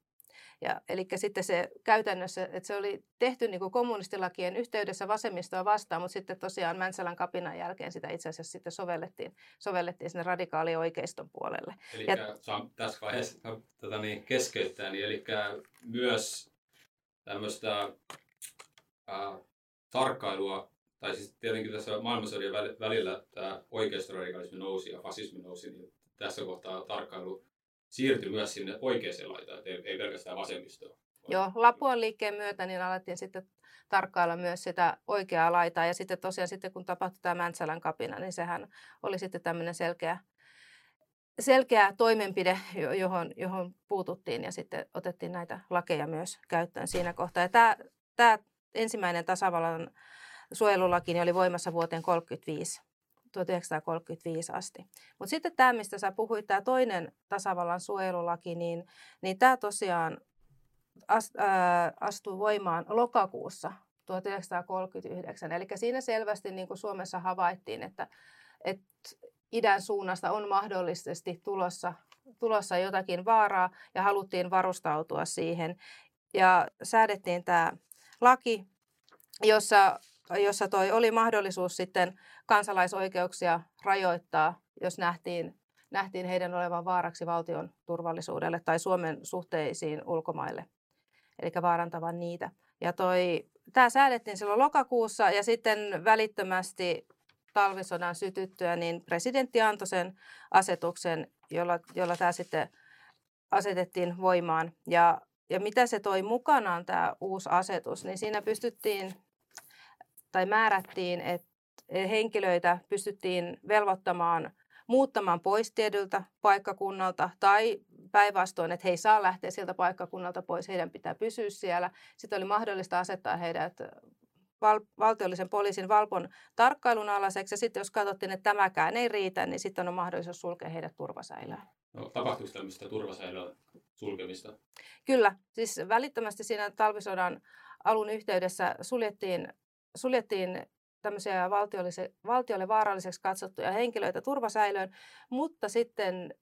Ja, eli sitten se käytännössä, että se oli tehty niin kuin kommunistilakien yhteydessä vasemmistoa vastaan, mutta sitten tosiaan Mäntsälän kapinan jälkeen sitä itse asiassa sitten sovellettiin, sovellettiin sinne radikaali oikeiston puolelle. Eli ja, saan tässä vaiheessa tota niin, keskeyttää, niin eli myös tämmöistä äh, tarkkailua, tai siis tietenkin tässä maailmansodien välillä tämä oikeistoradikalismi nousi ja fasismi nousi, niin tässä kohtaa tarkkailu siirtyi myös sinne oikeaan laitaan, ei, ei pelkästään vasemmistoon. Joo, Lapuan liikkeen myötä niin alettiin sitten tarkkailla myös sitä oikeaa laitaa. Ja sitten tosiaan sitten kun tapahtui tämä Mäntsälän kapina, niin sehän oli sitten tämmöinen selkeä, selkeä toimenpide, johon, johon puututtiin ja sitten otettiin näitä lakeja myös käyttöön siinä kohtaa. Ja tämä, tämä ensimmäinen tasavallan suojelulaki niin oli voimassa vuoteen 1935. 1935 asti. Mutta sitten tämä, mistä sä puhuit, tämä toinen tasavallan suojelulaki, niin, niin tämä tosiaan astui voimaan lokakuussa 1939. Eli siinä selvästi niin kuin Suomessa havaittiin, että, että idän suunnasta on mahdollisesti tulossa, tulossa jotakin vaaraa ja haluttiin varustautua siihen. Ja säädettiin tämä laki, jossa, jossa toi oli mahdollisuus sitten kansalaisoikeuksia rajoittaa, jos nähtiin, nähtiin heidän olevan vaaraksi valtion turvallisuudelle tai Suomen suhteisiin ulkomaille, eli vaarantavan niitä. Ja toi, tämä säädettiin silloin lokakuussa ja sitten välittömästi talvisodan sytyttyä, niin presidentti antoi sen asetuksen, jolla, jolla tämä sitten asetettiin voimaan. Ja, ja mitä se toi mukanaan tämä uusi asetus, niin siinä pystyttiin tai määrättiin, että henkilöitä pystyttiin velvoittamaan muuttamaan pois tietyltä paikkakunnalta tai päinvastoin, että he ei saa lähteä sieltä paikkakunnalta pois, heidän pitää pysyä siellä. Sitten oli mahdollista asettaa heidät val- valtiollisen poliisin valpon tarkkailun alaiseksi ja sitten jos katsottiin, että tämäkään ei riitä, niin sitten on mahdollisuus sulkea heidät turvasäilöön. No, tapahtuiko tämmöistä turvasäilöön sulkemista? Kyllä, siis välittömästi siinä talvisodan alun yhteydessä suljettiin, suljettiin tämmöisiä valtiolle vaaralliseksi katsottuja henkilöitä turvasäilöön, mutta sitten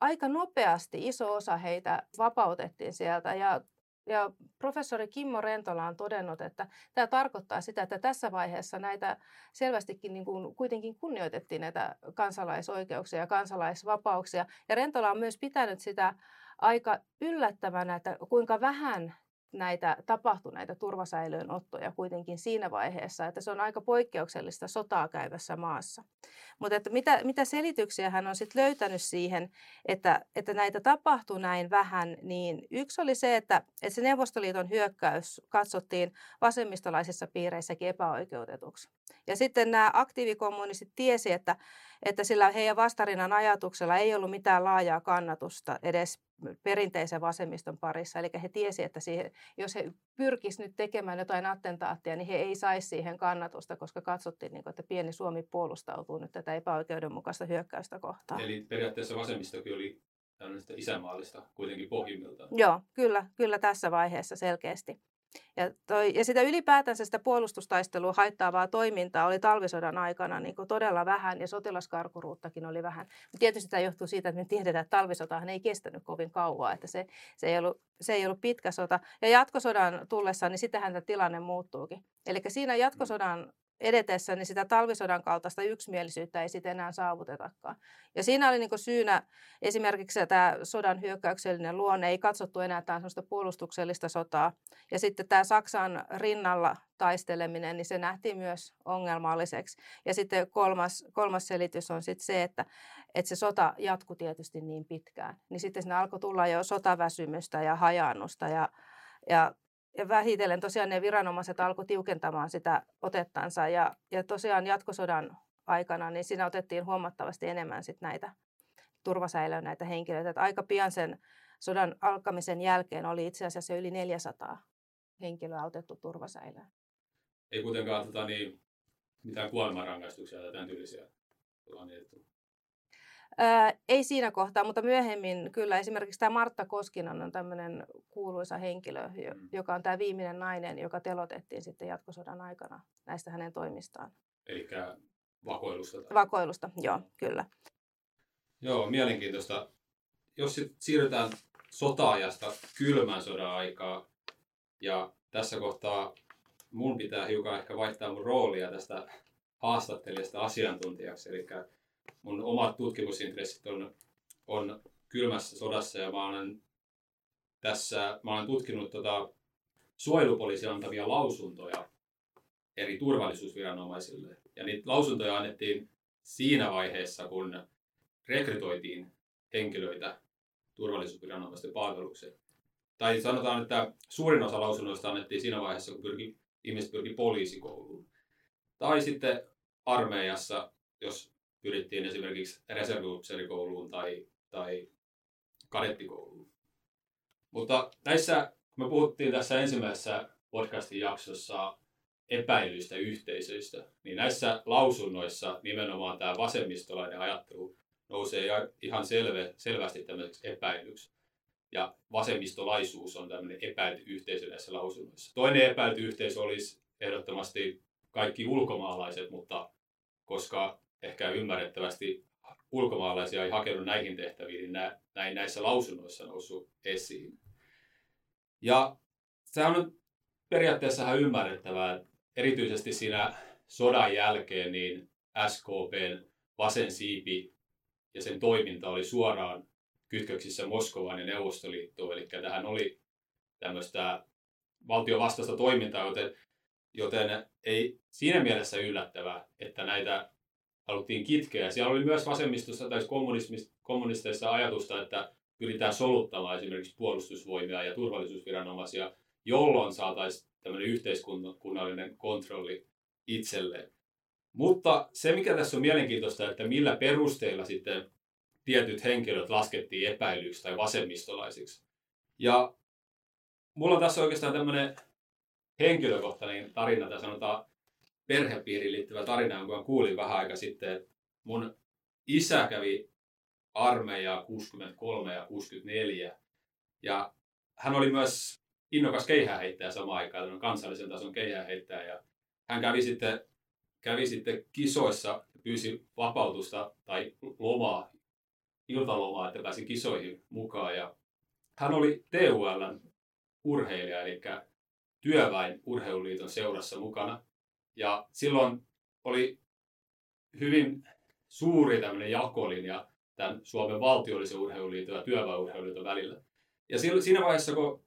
aika nopeasti iso osa heitä vapautettiin sieltä ja ja professori Kimmo Rentola on todennut, että tämä tarkoittaa sitä, että tässä vaiheessa näitä selvästikin niin kuin kuitenkin kunnioitettiin näitä kansalaisoikeuksia ja kansalaisvapauksia. Ja Rentola on myös pitänyt sitä aika yllättävänä, että kuinka vähän näitä, tapahtui näitä turvasäilöönottoja kuitenkin siinä vaiheessa, että se on aika poikkeuksellista sotaa käyvässä maassa. Mutta että mitä, mitä selityksiä hän on sitten löytänyt siihen, että, että näitä tapahtui näin vähän, niin yksi oli se, että, että se Neuvostoliiton hyökkäys katsottiin vasemmistolaisissa piireissäkin epäoikeutetuksi. Ja sitten nämä aktiivikommunistit tiesi, että, että sillä heidän vastarinnan ajatuksella ei ollut mitään laajaa kannatusta edes perinteisen vasemmiston parissa. Eli he tiesi, että siihen, jos he pyrkisivät nyt tekemään jotain attentaattia, niin he ei saisi siihen kannatusta, koska katsottiin, niin kuin, että pieni Suomi puolustautuu nyt tätä epäoikeudenmukaista hyökkäystä kohtaan. Eli periaatteessa vasemmistokin oli tällaista isänmaallista kuitenkin pohjimmiltaan. Joo, kyllä, kyllä tässä vaiheessa selkeästi. Ja, toi, ja sitä ylipäätänsä sitä puolustustaistelua haittaavaa toimintaa oli talvisodan aikana niin kuin todella vähän ja sotilaskarkuruuttakin oli vähän. Mutta tietysti tämä johtuu siitä, että me tiedetään, että talvisotahan ei kestänyt kovin kauan, että se, se, ei ollut, se ei ollut pitkä sota. Ja jatkosodan tullessa, niin sitähän tämä tilanne muuttuukin. Eli siinä jatkosodan edetessä, niin sitä talvisodan kaltaista yksimielisyyttä ei sitten enää saavutetakaan. Ja siinä oli niin syynä esimerkiksi tämä sodan hyökkäyksellinen luonne, ei katsottu enää tämä puolustuksellista sotaa. Ja sitten tämä Saksan rinnalla taisteleminen, niin se nähtiin myös ongelmalliseksi. Ja sitten kolmas, kolmas selitys on sitten se, että, että se sota jatkui tietysti niin pitkään. Niin sitten sinne alkoi tulla jo sotaväsymystä ja hajannusta ja, ja ja vähitellen tosiaan ne viranomaiset alkoi tiukentamaan sitä otettansa ja, ja tosiaan jatkosodan aikana niin siinä otettiin huomattavasti enemmän sit näitä turvasäilöön näitä henkilöitä. Että aika pian sen sodan alkamisen jälkeen oli itse asiassa yli 400 henkilöä otettu turvasäilöön. Ei kuitenkaan tota, niin, mitään kuolemanrangaistuksia tai tämän tyylisiä Ää, ei siinä kohtaa, mutta myöhemmin kyllä esimerkiksi tämä Martta Koskinen on tämmöinen kuuluisa henkilö, mm. joka on tämä viimeinen nainen, joka telotettiin sitten jatkosodan aikana näistä hänen toimistaan. Eli vakoilusta? Tai... Vakoilusta, joo, kyllä. Joo, mielenkiintoista. Jos sit siirrytään sota-ajasta kylmän sodan aikaa, ja tässä kohtaa mun pitää hiukan ehkä vaihtaa mun roolia tästä haastattelijasta asiantuntijaksi, eli mun omat tutkimusintressit on, on kylmässä sodassa ja mä olen tässä, mä olen tutkinut tota suojelupoliisin antavia lausuntoja eri turvallisuusviranomaisille. Ja niitä lausuntoja annettiin siinä vaiheessa, kun rekrytoitiin henkilöitä turvallisuusviranomaisten palvelukseen. Tai sanotaan, että suurin osa lausunnoista annettiin siinä vaiheessa, kun pyrki, ihmiset pyrki poliisikouluun. Tai sitten armeijassa, jos pyrittiin esimerkiksi reserviupseerikouluun tai, tai kadettikouluun. Mutta näissä, kun me puhuttiin tässä ensimmäisessä podcastin jaksossa epäilyistä yhteisöistä, niin näissä lausunnoissa nimenomaan tämä vasemmistolainen ajattelu nousee ihan selve, selvästi tämmöiseksi epäilyksi. Ja vasemmistolaisuus on tämmöinen epäilty yhteisö näissä lausunnoissa. Toinen epäilty yhteisö olisi ehdottomasti kaikki ulkomaalaiset, mutta koska ehkä ymmärrettävästi ulkomaalaisia ei hakenut näihin tehtäviin, niin nä, näin näissä lausunnoissa noussut esiin. Ja se on periaatteessa ihan ymmärrettävää, erityisesti siinä sodan jälkeen niin SKPn vasen siipi ja sen toiminta oli suoraan kytköksissä Moskovaan ja Neuvostoliittoon, eli tähän oli tämmöistä valtion vastaista toimintaa, joten, joten ei siinä mielessä yllättävää, että näitä haluttiin kitkeä. Siellä oli myös vasemmistossa tai kommunisteissa ajatusta, että pyritään soluttamaan esimerkiksi puolustusvoimia ja turvallisuusviranomaisia, jolloin saataisiin tämmöinen yhteiskunnallinen kontrolli itselleen. Mutta se, mikä tässä on mielenkiintoista, että millä perusteilla sitten tietyt henkilöt laskettiin epäilyksi tai vasemmistolaisiksi. Ja mulla on tässä oikeastaan tämmöinen henkilökohtainen tarina, tai sanotaan perhepiiriin liittyvä tarina, jonka kuulin vähän aika sitten, että mun isä kävi armeijaa 63 ja 64. Ja hän oli myös innokas keihääheittäjä samaan aikaan, kansallisen tason keihääheittäjä. Ja hän kävi sitten, kävi sitten kisoissa pyysi vapautusta tai lomaa, iltalomaa, että pääsi kisoihin mukaan. Ja hän oli TULn urheilija, eli työväen urheiluliiton seurassa mukana. Ja silloin oli hyvin suuri tämmöinen jakolinja tämän Suomen valtiollisen urheiluliiton ja työväenurheiluliiton välillä. Ja siinä vaiheessa, kun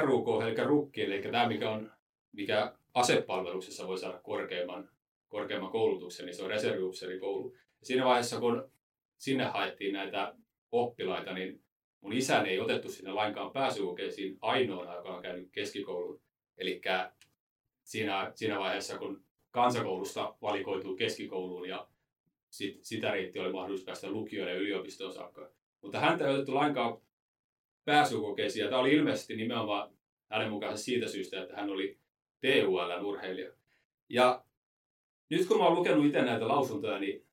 RUK, eli rukki, eli tämä mikä on mikä asepalveluksessa voi saada korkeimman, korkeimman koulutuksen, niin se on reserviupseerikoulu. Ja siinä vaiheessa, kun sinne haettiin näitä oppilaita, niin mun isäni ei otettu sinne lainkaan pääsykokeisiin ainoana, joka on käynyt keskikoulun. Eli siinä, siinä vaiheessa, kun kansakoulusta valikoituu keskikouluun ja sit, sitä reitti oli mahdollisuus päästä lukioon ja yliopistoon saakka. Mutta häntä ei otettu lainkaan pääsykokeisiin ja tämä oli ilmeisesti nimenomaan hänen mukaan siitä syystä, että hän oli TUL-urheilija. Ja nyt kun mä oon lukenut itse näitä lausuntoja, niin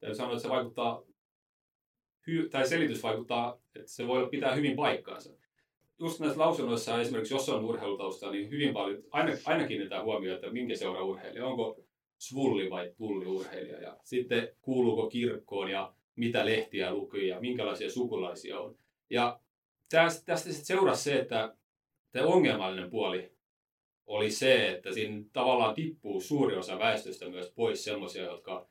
täytyy sanoa, että se vaikuttaa, tai selitys vaikuttaa, että se voi pitää hyvin paikkaansa. Just näissä lausunnoissa esimerkiksi, jos on urheilutausta, niin hyvin paljon, aina, aina kiinnitetään huomioon, että minkä seura urheilija, onko svulli vai tulliurheilija, ja sitten kuuluuko kirkkoon ja mitä lehtiä lukee ja minkälaisia sukulaisia on. Ja tästä, sitten seurasi se, että tämä ongelmallinen puoli oli se, että siinä tavallaan tippuu suuri osa väestöstä myös pois semmoisia, jotka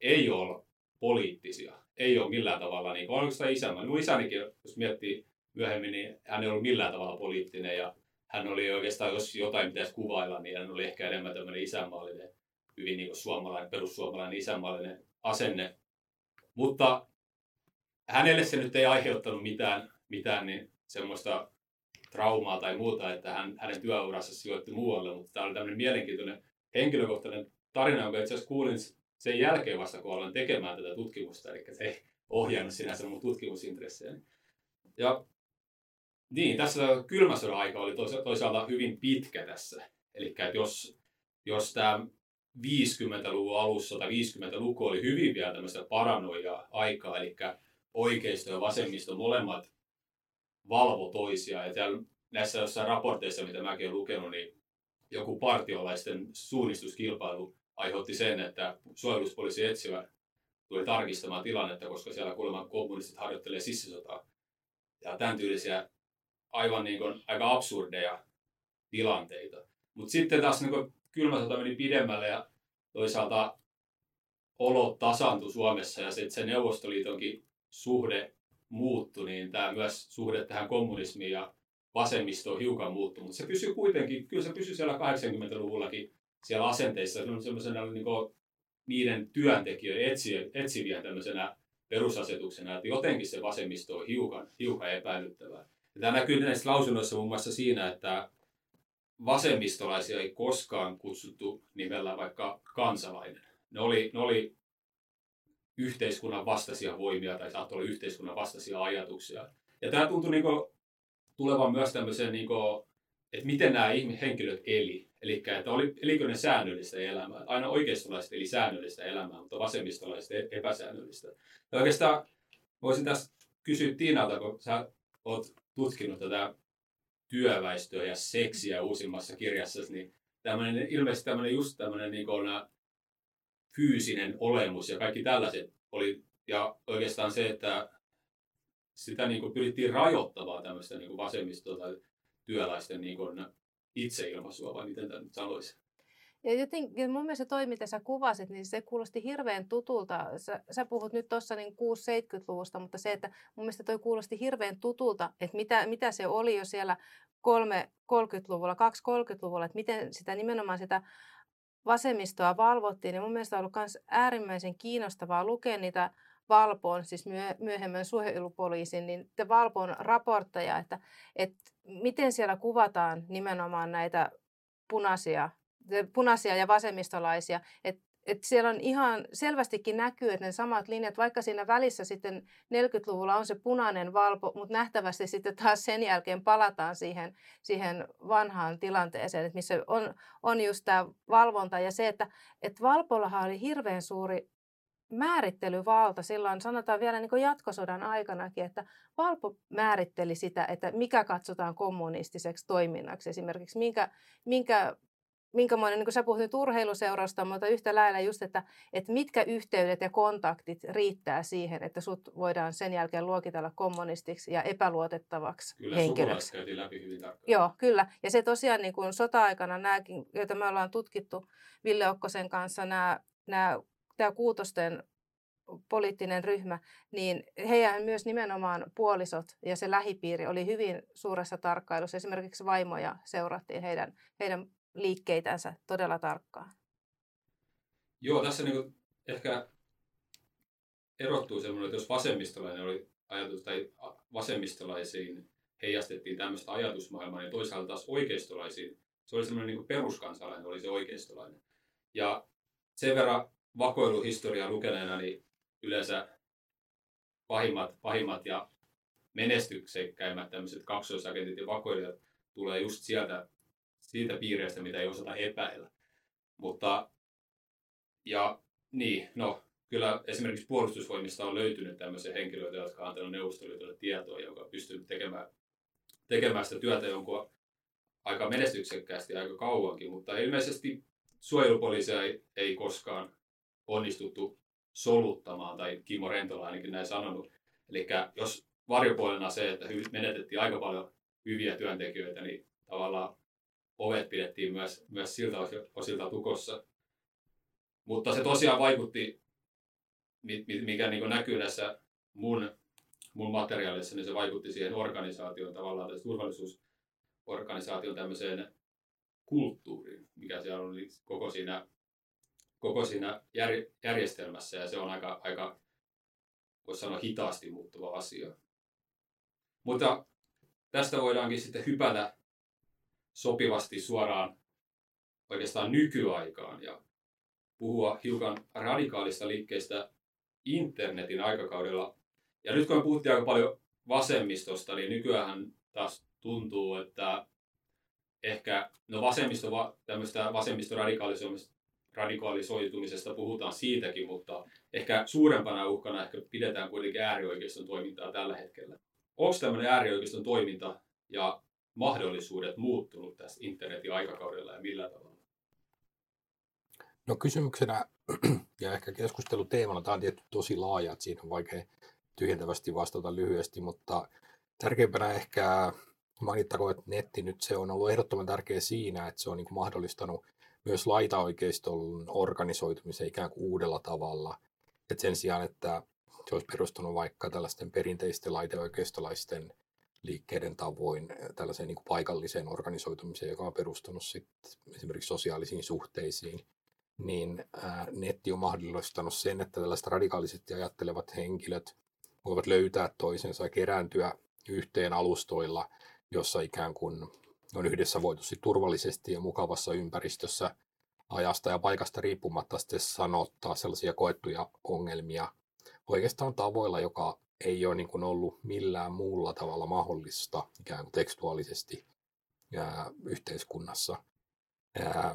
ei ole poliittisia, ei ole millään tavalla, niin kuin, oliko sitä isä, minun isänikin, jos miettii myöhemmin, niin hän ei ollut millään tavalla poliittinen ja hän oli oikeastaan, jos jotain pitäisi kuvailla, niin hän oli ehkä enemmän tämmöinen isänmaallinen, hyvin niin kuin suomalainen, perussuomalainen isänmaallinen asenne. Mutta hänelle se nyt ei aiheuttanut mitään, mitään niin semmoista traumaa tai muuta, että hän, hänen työurassa sijoitti muualle, mutta tämä oli tämmöinen mielenkiintoinen henkilökohtainen tarina, jonka itse asiassa kuulin sen jälkeen vasta, kun aloin tekemään tätä tutkimusta, eli se ei ohjannut sinänsä mun tutkimusintressejäni. Ja niin, tässä kylmä sodan aika oli toisaalta hyvin pitkä tässä. Eli jos, jos tämä 50-luvun alussa tai 50-luku oli hyvin vielä tämmöistä paranoia aikaa, eli oikeisto ja vasemmisto molemmat valvo toisiaan. Ja täällä näissä jossain raporteissa, mitä mäkin olen lukenut, niin joku partiolaisten suunnistuskilpailu aiheutti sen, että suojeluspoliisi etsivä tuli tarkistamaan tilannetta, koska siellä kuulemma kommunistit harjoittelee sissisotaa. Ja tämän tyylisiä aivan niin kuin, aika absurdeja tilanteita. Mutta sitten taas niin kylmä sota meni pidemmälle ja toisaalta olot tasantui Suomessa ja sitten se Neuvostoliitonkin suhde muuttui, niin tämä myös suhde tähän kommunismiin ja vasemmistoon hiukan muuttui, mutta se pysyy kuitenkin, kyllä se pysyy siellä 80-luvullakin siellä asenteissa semmoisena niin niiden työntekijöiden etsiviä tämmöisenä perusasetuksena, että jotenkin se vasemmisto on hiukan, hiukan epäilyttävää. Ja tämä näkyy näissä lausunnoissa muun muassa siinä, että vasemmistolaisia ei koskaan kutsuttu nimellä vaikka kansalainen. Ne oli, ne oli yhteiskunnan vastaisia voimia tai saattoi olla yhteiskunnan vastaisia ajatuksia. Ja tämä tuntui niin kuin, tulevan myös tämmöiseen, niin kuin, että miten nämä henkilöt eli. Eli että oli, elikö ne säännöllistä elämää. Aina oikeistolaiset eli säännöllistä elämää, mutta vasemmistolaiset e-, epäsäännöllistä. Ja oikeastaan voisin tässä kysyä Tiinalta, kun sä oot tutkinut tätä työväestöä ja seksiä uusimmassa kirjassa, niin tämmöinen, ilmeisesti tämmöinen just tämmöinen niin kuin, fyysinen olemus ja kaikki tällaiset oli, ja oikeastaan se, että sitä niin kuin pyrittiin rajoittamaan tämmöistä niin kuin tai työläisten niin kuin itseilmaisua, vai miten tämä nyt sanoisi? Ja jotenkin mun mielestä toi, mitä sä kuvasit, niin se kuulosti hirveän tutulta. Sä, sä puhut nyt tuossa niin 6-70-luvusta, mutta se, että mun mielestä toi kuulosti hirveän tutulta, että mitä, mitä se oli jo siellä 3-30-luvulla, 2-30-luvulla, että miten sitä nimenomaan sitä vasemmistoa valvottiin. niin mun mielestä on ollut myös äärimmäisen kiinnostavaa lukea niitä Valpoon, siis myöhemmän suojelupoliisin, niin Valpoon raportteja, että, että miten siellä kuvataan nimenomaan näitä punaisia, punaisia ja vasemmistolaisia, että et siellä on ihan selvästikin näkyy, että ne samat linjat, vaikka siinä välissä sitten 40-luvulla on se punainen valpo, mutta nähtävästi sitten taas sen jälkeen palataan siihen, siihen vanhaan tilanteeseen, että missä on, on just tämä valvonta ja se, että, että valpollahan oli hirveän suuri määrittelyvalta silloin, sanotaan vielä niin jatkosodan aikanakin, että Valpo määritteli sitä, että mikä katsotaan kommunistiseksi toiminnaksi esimerkiksi, minkä, minkä minkämoinen, niin kuin sä puhut nyt urheiluseurasta, mutta yhtä lailla just, että, että mitkä yhteydet ja kontaktit riittää siihen, että sut voidaan sen jälkeen luokitella kommunistiksi ja epäluotettavaksi kyllä, henkilöksi. Kyllä, käytiin läpi hyvin tarkkaan. Joo, kyllä. Ja se tosiaan niin kuin sota-aikana nämäkin, joita me ollaan tutkittu Ville Okkosen kanssa, nämä, nämä, tämä kuutosten poliittinen ryhmä, niin heidän myös nimenomaan puolisot ja se lähipiiri oli hyvin suuressa tarkkailussa. Esimerkiksi vaimoja seurattiin heidän, heidän liikkeitänsä todella tarkkaan. Joo, tässä niin ehkä erottuu semmoinen, että jos vasemmistolainen oli ajatus, tai vasemmistolaisiin heijastettiin tämmöistä ajatusmaailmaa, niin toisaalta taas oikeistolaisiin, se oli semmoinen niin peruskansalainen, oli se oikeistolainen. Ja sen verran vakoiluhistoriaa lukeneena, niin yleensä pahimmat, pahimmat ja menestyksekkäimmät tämmöiset kaksoisagentit ja vakoilijat tulee just sieltä, siitä piireistä, mitä ei osata epäillä. Mutta, ja niin, no kyllä esimerkiksi puolustusvoimista on löytynyt tämmöisiä henkilöitä, jotka on antanut neuvostoliitolle tietoa, joka on pystynyt tekemään, tekemään sitä työtä jonkun aika menestyksekkäästi aika kauankin, mutta ilmeisesti suojelupoliisia ei, ei koskaan onnistuttu soluttamaan, tai Kimmo Rentola ainakin näin sanonut. Eli jos varjopuolena se, että menetettiin aika paljon hyviä työntekijöitä, niin tavallaan ovet pidettiin myös, myös siltä osilta tukossa. Mutta se tosiaan vaikutti, mikä niin näkyy näissä mun, mun materiaalissa, niin se vaikutti siihen organisaation tavallaan, tässä turvallisuusorganisaation tämmöiseen kulttuuriin, mikä siellä oli koko siinä koko siinä jär, järjestelmässä ja se on aika, aika voisi sanoa hitaasti muuttuva asia. Mutta tästä voidaankin sitten hypätä sopivasti suoraan oikeastaan nykyaikaan ja puhua hiukan radikaalista liikkeestä internetin aikakaudella. Ja nyt kun me puhuttiin aika paljon vasemmistosta, niin nykyään taas tuntuu, että ehkä no vasemmisto, tämmöistä radikalisoitumisesta puhutaan siitäkin, mutta ehkä suurempana uhkana ehkä pidetään kuitenkin äärioikeiston toimintaa tällä hetkellä. Onko tämmöinen äärioikeiston toiminta ja mahdollisuudet muuttunut tässä internetin aikakaudella ja millä tavalla? No kysymyksenä ja ehkä keskusteluteemana, tämä on tietty tosi laaja, että siinä on vaikea tyhjentävästi vastata lyhyesti, mutta tärkeimpänä ehkä mainittakoon, että netti nyt se on ollut ehdottoman tärkeä siinä, että se on niin mahdollistanut myös laitaoikeiston organisoitumisen ikään kuin uudella tavalla. Et sen sijaan, että se olisi perustunut vaikka tällaisten perinteisten laiteoikeistolaisten liikkeiden tavoin tällaiseen niin kuin paikalliseen organisoitumiseen, joka on perustunut sit esimerkiksi sosiaalisiin suhteisiin, niin ää, netti on mahdollistanut sen, että tällaiset radikaalisesti ajattelevat henkilöt voivat löytää toisensa ja kerääntyä yhteen alustoilla, jossa ikään kuin on yhdessä voitu turvallisesti ja mukavassa ympäristössä ajasta ja paikasta riippumatta sitten sanottaa sellaisia koettuja ongelmia oikeastaan tavoilla, joka ei ole niin kuin ollut millään muulla tavalla mahdollista ikään kuin tekstuaalisesti ää, yhteiskunnassa. Ää,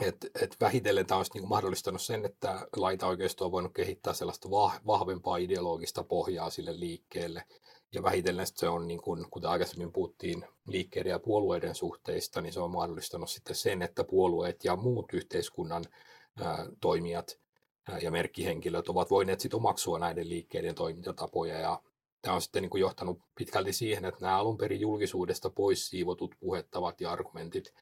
et, et vähitellen tämä olisi niin mahdollistanut sen, että laitaoikeisto on voinut kehittää sellaista vahvempaa ideologista pohjaa sille liikkeelle. Ja vähitellen se on, niin kuin, kuten aikaisemmin puhuttiin liikkeiden ja puolueiden suhteista, niin se on mahdollistanut sitten sen, että puolueet ja muut yhteiskunnan ää, toimijat ja merkkihenkilöt ovat voineet sitten omaksua näiden liikkeiden toimintatapoja. Ja tämä on sitten niin kuin johtanut pitkälti siihen, että nämä alun perin julkisuudesta pois siivotut puhettavat ja argumentit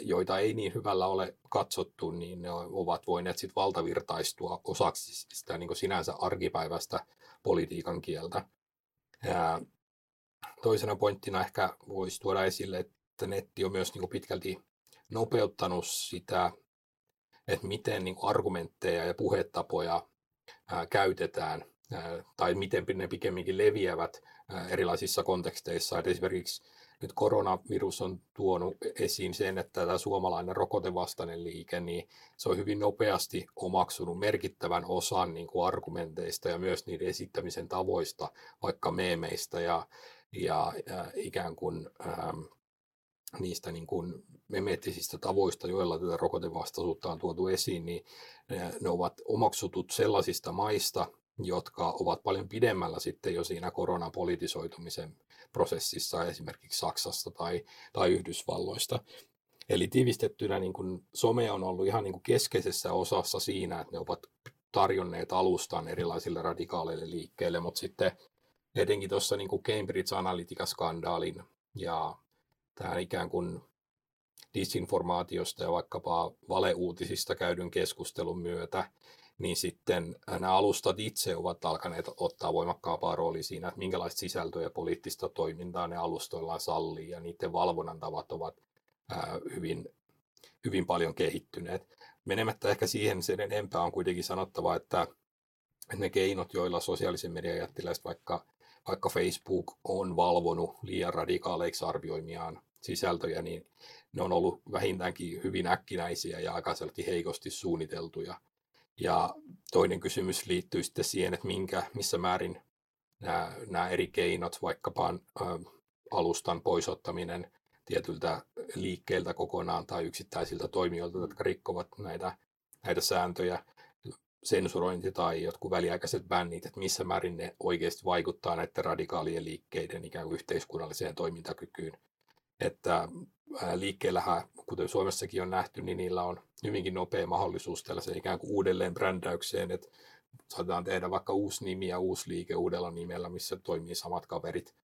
joita ei niin hyvällä ole katsottu, niin ne ovat voineet sitten valtavirtaistua osaksi sitä niin sinänsä arkipäivästä politiikan kieltä. Toisena pointtina ehkä voisi tuoda esille, että netti on myös niin pitkälti nopeuttanut sitä, että miten niin argumentteja ja puhetapoja käytetään tai miten ne pikemminkin leviävät erilaisissa konteksteissa. Että esimerkiksi nyt koronavirus on tuonut esiin sen, että tämä suomalainen rokotevastainen liike, niin se on hyvin nopeasti omaksunut merkittävän osan niin kuin argumenteista ja myös niiden esittämisen tavoista, vaikka meemeistä ja, ja, ja ikään kuin ähm, niistä niin kuin memeettisistä tavoista, joilla tätä rokotevastaisuutta on tuotu esiin, niin ne ovat omaksutut sellaisista maista, jotka ovat paljon pidemmällä sitten jo siinä koronan politisoitumisen prosessissa esimerkiksi Saksasta tai, tai Yhdysvalloista. Eli tiivistettynä niin kuin some on ollut ihan niin kuin keskeisessä osassa siinä, että ne ovat tarjonneet alustan erilaisille radikaaleille liikkeille, mutta sitten etenkin tuossa niin Cambridge Analytica-skandaalin ja tämä ikään kuin disinformaatiosta ja vaikkapa valeuutisista käydyn keskustelun myötä, niin sitten nämä alustat itse ovat alkaneet ottaa voimakkaampaa roolia siinä, että minkälaista sisältöä ja poliittista toimintaa ne alustoillaan sallii, ja niiden valvonnan tavat ovat ää, hyvin, hyvin paljon kehittyneet. Menemättä ehkä siihen sen enempää on kuitenkin sanottava, että ne keinot, joilla sosiaalisen median jättiläiset, vaikka, vaikka Facebook on valvonut liian radikaaleiksi arvioimiaan sisältöjä, niin ne on ollut vähintäänkin hyvin äkkinäisiä ja aika heikosti suunniteltuja. Ja toinen kysymys liittyy sitten siihen, että minkä, missä määrin nämä, nämä eri keinot, vaikkapa ä, alustan poisottaminen tietyltä liikkeeltä kokonaan tai yksittäisiltä toimijoilta, jotka rikkovat näitä, näitä sääntöjä, sensurointi tai jotkut väliaikaiset bännit, että missä määrin ne oikeasti vaikuttaa näiden radikaalien liikkeiden ikään kuin yhteiskunnalliseen toimintakykyyn. Että liikkeellähän, kuten Suomessakin on nähty, niin niillä on hyvinkin nopea mahdollisuus tällaiseen ikään kuin uudelleen brändäykseen, että saatetaan tehdä vaikka uusi nimi ja uusi liike uudella nimellä, missä toimii samat kaverit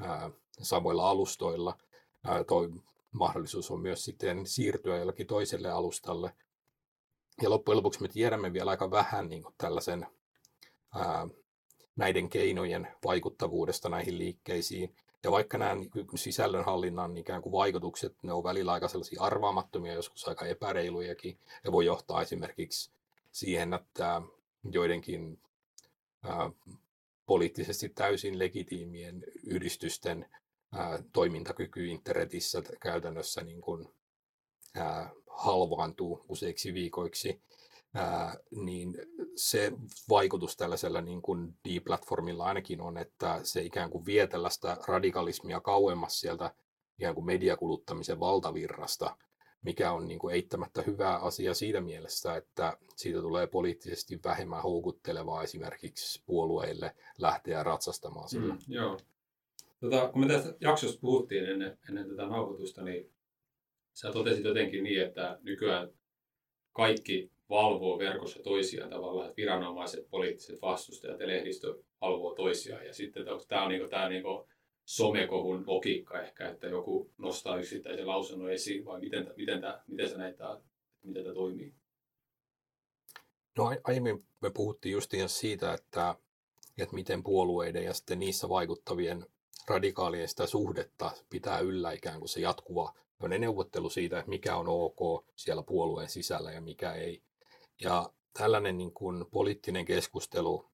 ää, samoilla alustoilla. Ää, toi mahdollisuus on myös sitten siirtyä jollakin toiselle alustalle. Ja loppujen lopuksi me tiedämme vielä aika vähän niin kuin tällaisen ää, näiden keinojen vaikuttavuudesta näihin liikkeisiin. Ja vaikka nämä sisällönhallinnan ikään kuin vaikutukset, ne on välillä aika sellaisia arvaamattomia, joskus aika epäreilujakin, ja voi johtaa esimerkiksi siihen, että joidenkin ää, poliittisesti täysin legitiimien yhdistysten ää, toimintakyky internetissä käytännössä niin kuin, ää, halvaantuu useiksi viikoiksi ää, niin se vaikutus tällaisella niin kuin D-platformilla ainakin on, että se ikään kuin vie tällaista radikalismia kauemmas sieltä ikään kuin mediakuluttamisen valtavirrasta, mikä on niin kuin eittämättä hyvä asia siitä mielessä, että siitä tulee poliittisesti vähemmän houkuttelevaa esimerkiksi puolueille lähteä ratsastamaan sillä. Mm, joo. Tota, kun me tästä jaksosta puhuttiin ennen, ennen tätä nauhoitusta, niin sä totesit jotenkin niin, että nykyään kaikki valvoo verkossa toisiaan tavallaan, että viranomaiset, poliittiset vastustajat ja lehdistö valvoo toisiaan. Ja sitten tämä on niinku, tämä niinku somekohun logiikka ehkä, että joku nostaa yksittäisen lausunnon esiin, vai miten, miten, tämä, miten sä näet tämä, miten tämä toimii? No aiemmin me puhuttiin just siitä, että, että miten puolueiden ja sitten niissä vaikuttavien radikaalien sitä suhdetta pitää yllä ikään kuin se jatkuva neuvottelu siitä, että mikä on ok siellä puolueen sisällä ja mikä ei. Ja tällainen niin kuin poliittinen keskustelu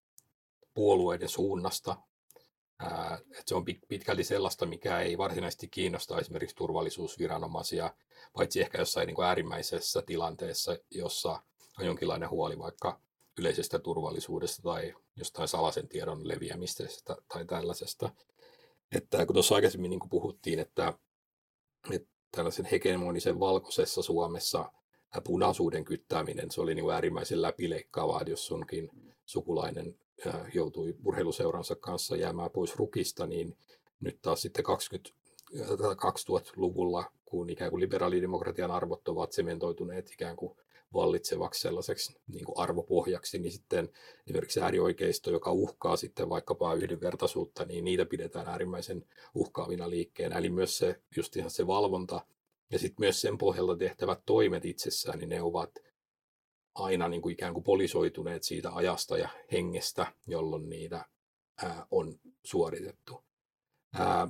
puolueiden suunnasta, että se on pitkälti sellaista, mikä ei varsinaisesti kiinnosta esimerkiksi turvallisuusviranomaisia, paitsi ehkä jossain niin kuin äärimmäisessä tilanteessa, jossa on jonkinlainen huoli vaikka yleisestä turvallisuudesta tai jostain salaisen tiedon leviämisestä tai tällaisesta. Että kun tuossa aikaisemmin niin kuin puhuttiin, että, että tällaisen hegemonisen valkoisessa Suomessa punaisuuden kyttääminen, se oli niin kuin äärimmäisen läpileikkaavaa, jos sunkin sukulainen joutui urheiluseuransa kanssa jäämään pois rukista, niin nyt taas sitten 20, 2000-luvulla, kun ikään kuin liberaalidemokratian arvot ovat sementoituneet ikään kuin vallitsevaksi sellaiseksi niin kuin arvopohjaksi, niin sitten esimerkiksi äärioikeisto, joka uhkaa sitten vaikkapa yhdenvertaisuutta, niin niitä pidetään äärimmäisen uhkaavina liikkeenä. Eli myös se, just ihan se valvonta ja sitten myös sen pohjalta tehtävät toimet itsessään, niin ne ovat aina niin kuin ikään kuin polisoituneet siitä ajasta ja hengestä, jolloin niitä ää, on suoritettu. Ää,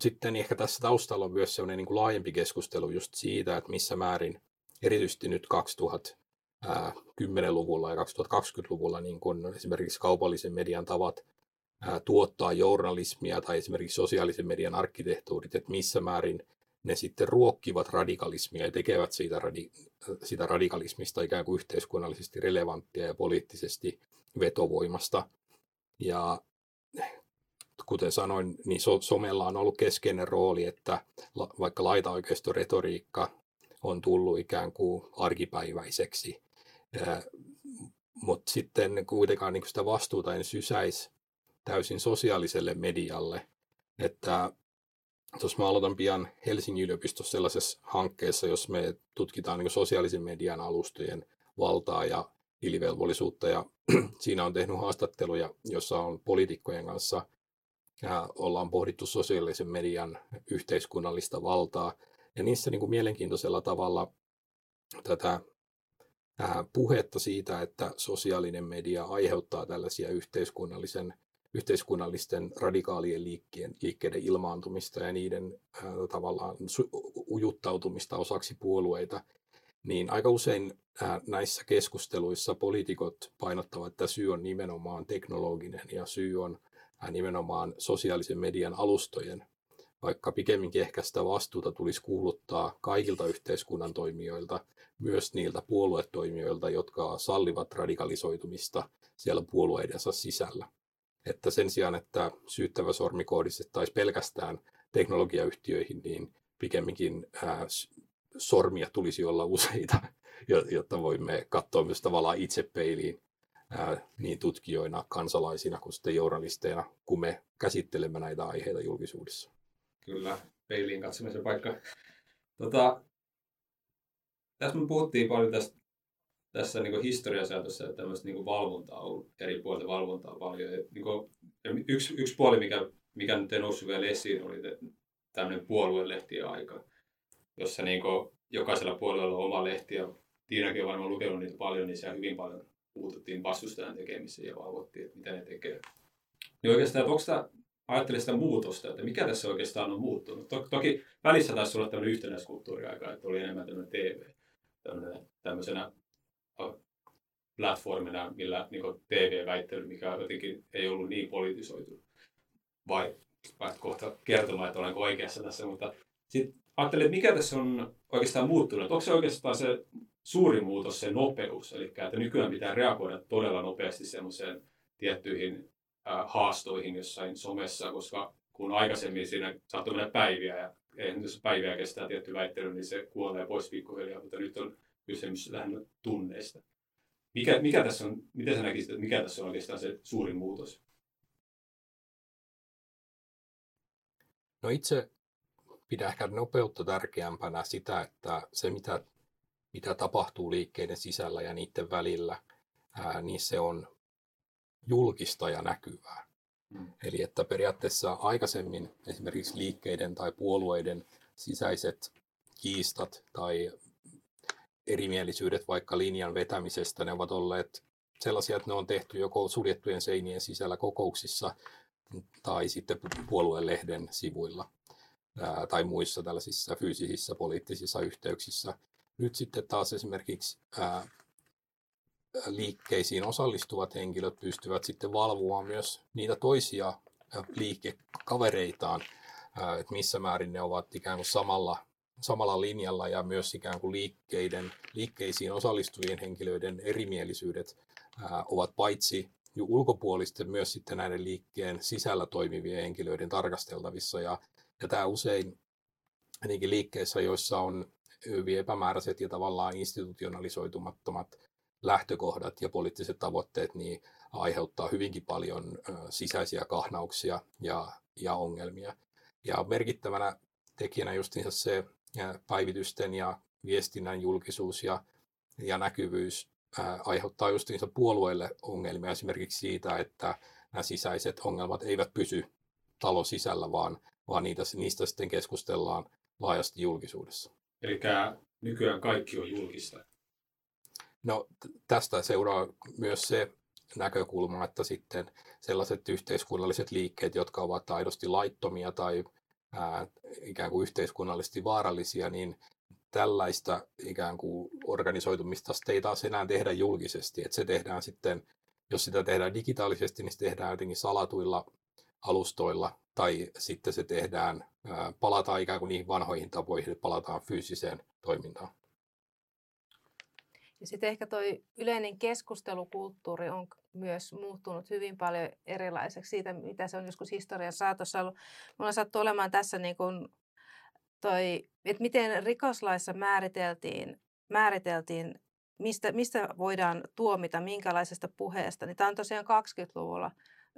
sitten ehkä tässä taustalla on myös sellainen niin kuin laajempi keskustelu just siitä, että missä määrin erityisesti nyt 2010-luvulla ja 2020-luvulla niin kun esimerkiksi kaupallisen median tavat ää, tuottaa journalismia tai esimerkiksi sosiaalisen median arkkitehtuurit, että missä määrin ne sitten ruokkivat radikalismia ja tekevät siitä, radi, siitä radikalismista ikään kuin yhteiskunnallisesti relevanttia ja poliittisesti vetovoimasta. Ja kuten sanoin, niin so, somella on ollut keskeinen rooli, että la, vaikka laitaoikeistoretoriikka on tullut ikään kuin arkipäiväiseksi, mutta sitten kuitenkaan niin sitä vastuuta en sysäisi täysin sosiaaliselle medialle, että Tuossa mä aloitan pian Helsingin yliopistossa sellaisessa hankkeessa, jos me tutkitaan niin sosiaalisen median alustojen valtaa ja tilivelvollisuutta. Ja siinä on tehnyt haastatteluja, jossa on poliitikkojen kanssa ja ollaan pohdittu sosiaalisen median yhteiskunnallista valtaa. Ja niissä niin kuin mielenkiintoisella tavalla tätä puhetta siitä, että sosiaalinen media aiheuttaa tällaisia yhteiskunnallisen, yhteiskunnallisten radikaalien liikkeen, liikkeiden ilmaantumista ja niiden ää, tavallaan ujuttautumista osaksi puolueita, niin aika usein ää, näissä keskusteluissa poliitikot painottavat, että syy on nimenomaan teknologinen ja syy on ää, nimenomaan sosiaalisen median alustojen vaikka pikemminkin ehkä sitä vastuuta tulisi kuuluttaa kaikilta yhteiskunnan toimijoilta, myös niiltä puoluetoimijoilta, jotka sallivat radikalisoitumista siellä puolueidensa sisällä. Että sen sijaan, että syyttävä sormi kohdistettaisiin pelkästään teknologiayhtiöihin, niin pikemminkin ää, sormia tulisi olla useita, jotta voimme katsoa myös tavallaan itse peiliin ää, niin tutkijoina, kansalaisina kuin sitten journalisteina, kun me käsittelemme näitä aiheita julkisuudessa. Kyllä, peiliin katsomisen paikka. Tota, tässä me puhuttiin paljon tästä, tässä niin historiasääntössä, että tämmöistä niin valvontaa on ollut, eri puolilta valvontaa paljon. Ja, niin kuin, yksi, yksi puoli, mikä, mikä nyt ei noussut vielä esiin, oli tämmöinen puoluelehtien aika, jossa niin kuin, jokaisella puolueella on oma lehti, ja Tiinakin on varmaan lukenut niitä paljon, niin siellä hyvin paljon puututtiin vastustajan tekemiseen ja valvottiin, että mitä ne tekee. Niin oikeastaan, onko tämä ajattelin sitä muutosta, että mikä tässä oikeastaan on muuttunut. toki välissä taisi olla tämmöinen yhtenäiskulttuuriaika, että oli enemmän tämmöinen TV tämmöisenä platformina, millä niin TV-väittely, mikä jotenkin ei ollut niin politisoitu. Vai päästä kohta kertomaan, että olenko oikeassa tässä, mutta sitten ajattelin, että mikä tässä on oikeastaan muuttunut. Onko se oikeastaan se suuri muutos, se nopeus, eli että nykyään pitää reagoida todella nopeasti semmoiseen tiettyihin haastoihin jossain somessa, koska kun aikaisemmin siinä saattoi mennä päiviä ja jos päiviä kestää tietty väittely, niin se kuolee pois pikkuhiljaa, mutta nyt on kysymys lähinnä tunneista. Mikä, mikä tässä on, miten sä näkisit, että mikä tässä on oikeastaan se suurin muutos? No itse pidän ehkä nopeutta tärkeämpänä sitä, että se mitä, mitä tapahtuu liikkeiden sisällä ja niiden välillä, ää, niin se on julkista ja näkyvää. Mm. Eli että periaatteessa aikaisemmin esimerkiksi liikkeiden tai puolueiden sisäiset kiistat tai erimielisyydet vaikka linjan vetämisestä, ne ovat olleet sellaisia, että ne on tehty joko suljettujen seinien sisällä kokouksissa tai sitten puolueen lehden sivuilla tai muissa tällaisissa fyysisissä poliittisissa yhteyksissä. Nyt sitten taas esimerkiksi liikkeisiin osallistuvat henkilöt pystyvät sitten valvomaan myös niitä toisia liikekavereitaan, että missä määrin ne ovat ikään kuin samalla, samalla linjalla ja myös ikään kuin liikkeiden, liikkeisiin osallistuvien henkilöiden erimielisyydet ovat paitsi ulkopuolisten myös sitten näiden liikkeen sisällä toimivien henkilöiden tarkasteltavissa. Ja, ja tämä usein ainakin liikkeissä, joissa on hyvin epämääräiset ja tavallaan institutionalisoitumattomat lähtökohdat ja poliittiset tavoitteet niin aiheuttaa hyvinkin paljon sisäisiä kahnauksia ja, ja ongelmia. Ja merkittävänä tekijänä justiinsa se päivitysten ja viestinnän julkisuus ja, ja näkyvyys ää, aiheuttaa justiinsa puolueille ongelmia esimerkiksi siitä, että nämä sisäiset ongelmat eivät pysy talon sisällä, vaan, vaan niitä, niistä sitten keskustellaan laajasti julkisuudessa. Eli nykyään kaikki on julkista. No tästä seuraa myös se näkökulma, että sitten sellaiset yhteiskunnalliset liikkeet, jotka ovat aidosti laittomia tai ää, ikään kuin yhteiskunnallisesti vaarallisia, niin tällaista ikään kuin organisoitumista ei taas enää tehdä julkisesti. Että se tehdään sitten, jos sitä tehdään digitaalisesti, niin se tehdään jotenkin salatuilla alustoilla tai sitten se tehdään, ää, palataan ikään kuin niihin vanhoihin tapoihin, palataan fyysiseen toimintaan. Ja sitten ehkä tuo yleinen keskustelukulttuuri on myös muuttunut hyvin paljon erilaiseksi siitä, mitä se on joskus historian saatossa ollut. Mulla sattuu olemaan tässä niin kuin toi, että miten rikoslaissa määriteltiin, määriteltiin mistä, mistä voidaan tuomita, minkälaisesta puheesta. Niin tämä on tosiaan 20-luvulla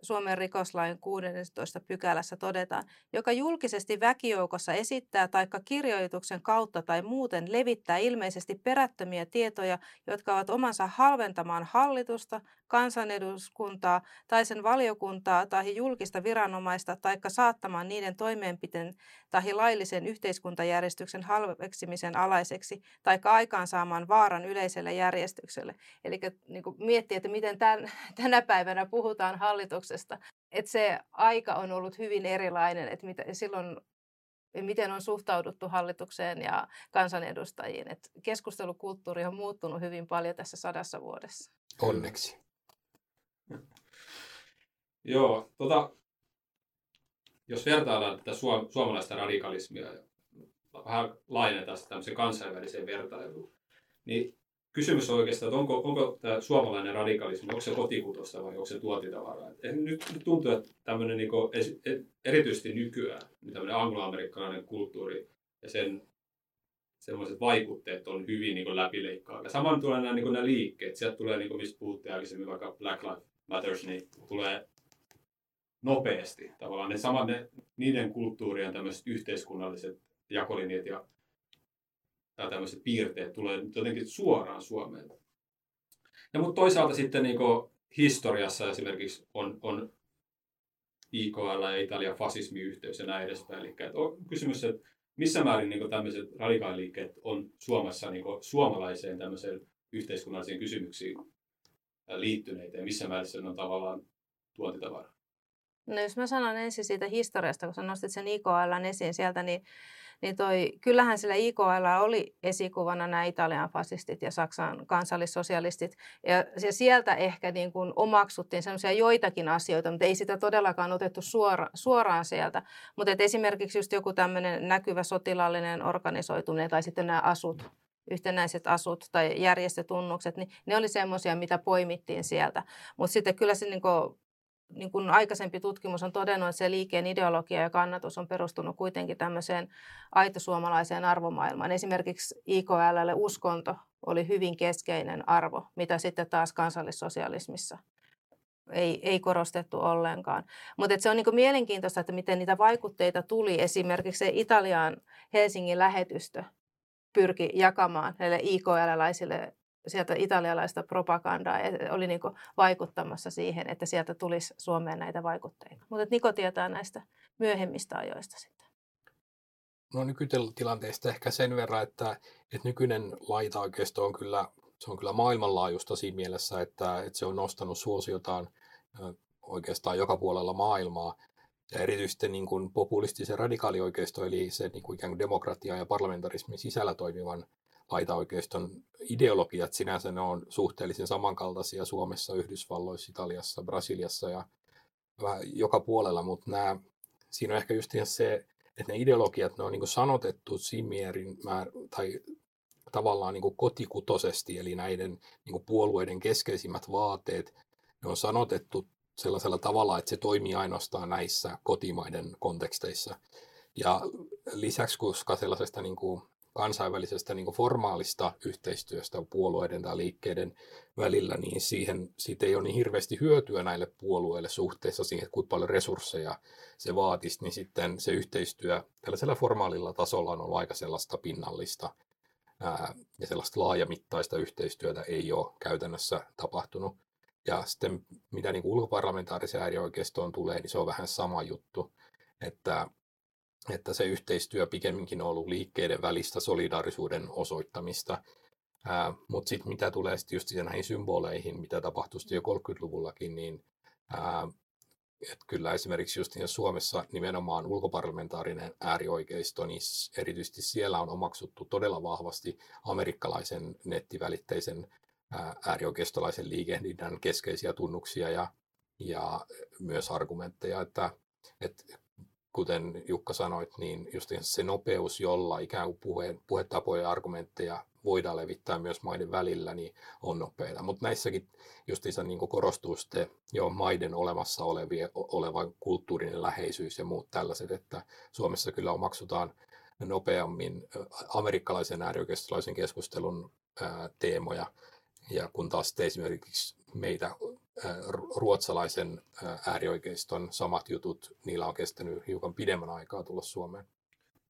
Suomen rikoslain 16 pykälässä todetaan, joka julkisesti väkijoukossa esittää taikka kirjoituksen kautta tai muuten levittää ilmeisesti perättömiä tietoja, jotka ovat omansa halventamaan hallitusta, kansaneduskuntaa tai sen valiokuntaa tai julkista viranomaista taikka saattamaan niiden toimeenpiteen tai laillisen yhteiskuntajärjestyksen halveksimisen alaiseksi tai aikaansaamaan vaaran yleiselle järjestykselle. Eli niin miettii, että miten tämän, tänä päivänä puhutaan hallituksesta. Että se aika on ollut hyvin erilainen, että mitä, silloin miten on suhtauduttu hallitukseen ja kansanedustajiin. Et keskustelukulttuuri on muuttunut hyvin paljon tässä sadassa vuodessa. Onneksi. Joo, tota, jos vertaillaan tätä suomalaista radikalismia ja vähän laajennetaan sitä tämmöiseen kansainväliseen vertailuun, niin kysymys on oikeastaan, että onko, onko tämä suomalainen radikalismi, onko se kotikutosta vai onko se tuotitavaraa? Et nyt, tuntuu, että tämmöinen niin erityisesti nykyään niin tämmöinen angloamerikkalainen kulttuuri ja sen semmoiset vaikutteet on hyvin niin läpileikkaavia. Samoin tulee nämä, niin nämä liikkeet. Sieltä tulee, niin kuin mistä puhuttiin aikaisemmin, vaikka Black Lives Matters, niin tulee nopeasti tavallaan. Ne samat, ne, niiden kulttuurien tämmöiset yhteiskunnalliset jakolinjat ja tai tämmöiset piirteet tulee jotenkin suoraan Suomeen. Ja mutta toisaalta sitten niin historiassa esimerkiksi on, on IKL ja Italian fasismiyhteys ja näin edespäin. Eli että on kysymys, että missä määrin niin tämmöiset radikaaliliikkeet on Suomessa niin suomalaiseen tämmöiseen yhteiskunnallisiin kysymyksiin liittyneitä ja missä määrin se on tavallaan tuontitavara? No jos mä sanon ensin siitä historiasta, kun sä nostit sen IKL esiin sieltä, niin niin toi, kyllähän sillä IKL oli esikuvana nämä Italian fasistit ja Saksan kansallissosialistit. Ja, ja sieltä ehkä niin kuin omaksuttiin semmoisia joitakin asioita, mutta ei sitä todellakaan otettu suora, suoraan sieltä. Mutta esimerkiksi just joku tämmöinen näkyvä sotilaallinen organisoituminen tai sitten nämä asut, yhtenäiset asut tai järjestötunnukset, niin ne oli semmoisia, mitä poimittiin sieltä. Mutta sitten kyllä se niin niin kuin aikaisempi tutkimus on todennut, että se liikkeen ideologia ja kannatus on perustunut kuitenkin tämmöiseen aitosuomalaiseen arvomaailmaan. Esimerkiksi IKLlle uskonto oli hyvin keskeinen arvo, mitä sitten taas kansallissosialismissa ei, ei korostettu ollenkaan. Mutta se on niin mielenkiintoista, että miten niitä vaikutteita tuli. Esimerkiksi se Italian Helsingin lähetystö pyrki jakamaan näille IKL-laisille sieltä italialaista propagandaa oli niin vaikuttamassa siihen, että sieltä tulisi Suomeen näitä vaikutteita. Mutta Niko tietää näistä myöhemmistä ajoista sitten. No nykytilanteesta ehkä sen verran, että, että nykyinen laitaoikeisto on kyllä, se on kyllä maailmanlaajuista siinä mielessä, että, että se on nostanut suosiotaan oikeastaan joka puolella maailmaa. Ja erityisesti niin kuin populistisen radikaalioikeisto, eli se niin kuin ikään kuin demokratia ja parlamentarismin sisällä toimivan laitaoikeiston ideologiat sinänsä ne on suhteellisen samankaltaisia Suomessa, Yhdysvalloissa, Italiassa, Brasiliassa ja joka puolella, mutta nämä, siinä on ehkä just se, että ne ideologiat, ne on niin sanotettu Simierin määr, tai tavallaan niin kotikutosesti, eli näiden niin puolueiden keskeisimmät vaateet, ne on sanotettu sellaisella tavalla, että se toimii ainoastaan näissä kotimaiden konteksteissa. Ja lisäksi, koska sellaisesta niin kuin kansainvälisestä niin formaalista yhteistyöstä puolueiden tai liikkeiden välillä, niin siihen, siitä ei ole niin hirveästi hyötyä näille puolueille suhteessa siihen, että kuinka paljon resursseja se vaatisi, niin sitten se yhteistyö tällaisella formaalilla tasolla on ollut aika sellaista pinnallista ää, ja sellaista laajamittaista yhteistyötä ei ole käytännössä tapahtunut. Ja sitten mitä niin ulkoparlamentaarisen äärioikeistoon tulee, niin se on vähän sama juttu, että että se yhteistyö pikemminkin on ollut liikkeiden välistä solidaarisuuden osoittamista. Mutta sitten mitä tulee sitten just näihin symboleihin, mitä tapahtui jo 30-luvullakin, niin ää, et kyllä esimerkiksi just Suomessa nimenomaan ulkoparlamentaarinen äärioikeisto, niin erityisesti siellä on omaksuttu todella vahvasti amerikkalaisen nettivälitteisen äärioikeistolaisen liikehdinnän keskeisiä tunnuksia ja, ja myös argumentteja, että, että kuten Jukka sanoit, niin just se nopeus, jolla ikään kuin puhe, puhetapoja ja argumentteja voidaan levittää myös maiden välillä, niin on nopeita. Mutta näissäkin justiinsa niin korostuu sitten jo maiden olemassa olevia, oleva kulttuurinen läheisyys ja muut tällaiset, että Suomessa kyllä omaksutaan nopeammin amerikkalaisen äärioikeistolaisen keskustelun ää, teemoja, ja kun taas esimerkiksi meitä ruotsalaisen äärioikeiston samat jutut, niillä on kestänyt hiukan pidemmän aikaa tulla Suomeen.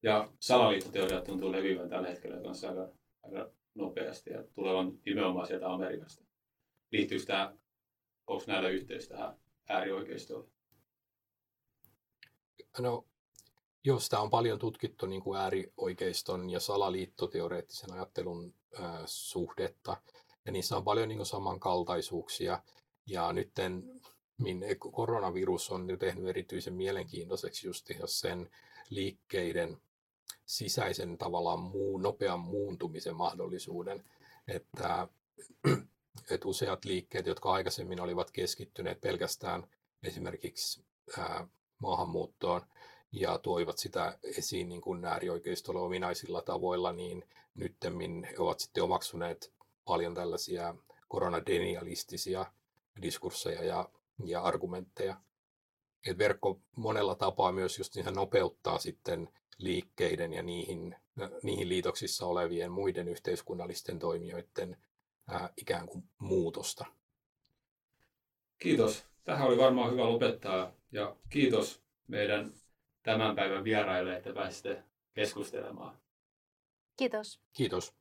Ja salaliittoteoriat tuntuu leviävän tällä hetkellä kanssa aika, aika nopeasti ja tulevan nimenomaan sieltä Amerikasta. Liittyykö tämä onko näillä yhteys tähän äärioikeistoon? No, joo, sitä on paljon tutkittu niin kuin äärioikeiston ja salaliittoteoreettisen ajattelun äh, suhdetta. Ja niissä on paljon niin kuin samankaltaisuuksia. Ja nyt minne koronavirus on jo tehnyt erityisen mielenkiintoiseksi just sen liikkeiden sisäisen tavallaan muu, nopean muuntumisen mahdollisuuden, että, että useat liikkeet, jotka aikaisemmin olivat keskittyneet pelkästään esimerkiksi ää, maahanmuuttoon ja tuoivat sitä esiin niin kuin äärioikeistolle ominaisilla tavoilla, niin nyttemmin ovat sitten omaksuneet paljon tällaisia koronadenialistisia diskursseja ja, ja argumentteja. Et verkko monella tapaa myös just niin nopeuttaa sitten liikkeiden ja niihin, niihin liitoksissa olevien muiden yhteiskunnallisten toimijoiden ää, ikään kuin muutosta. Kiitos. Tähän oli varmaan hyvä lopettaa ja kiitos meidän tämän päivän vieraille, että pääsitte keskustelemaan. Kiitos. Kiitos.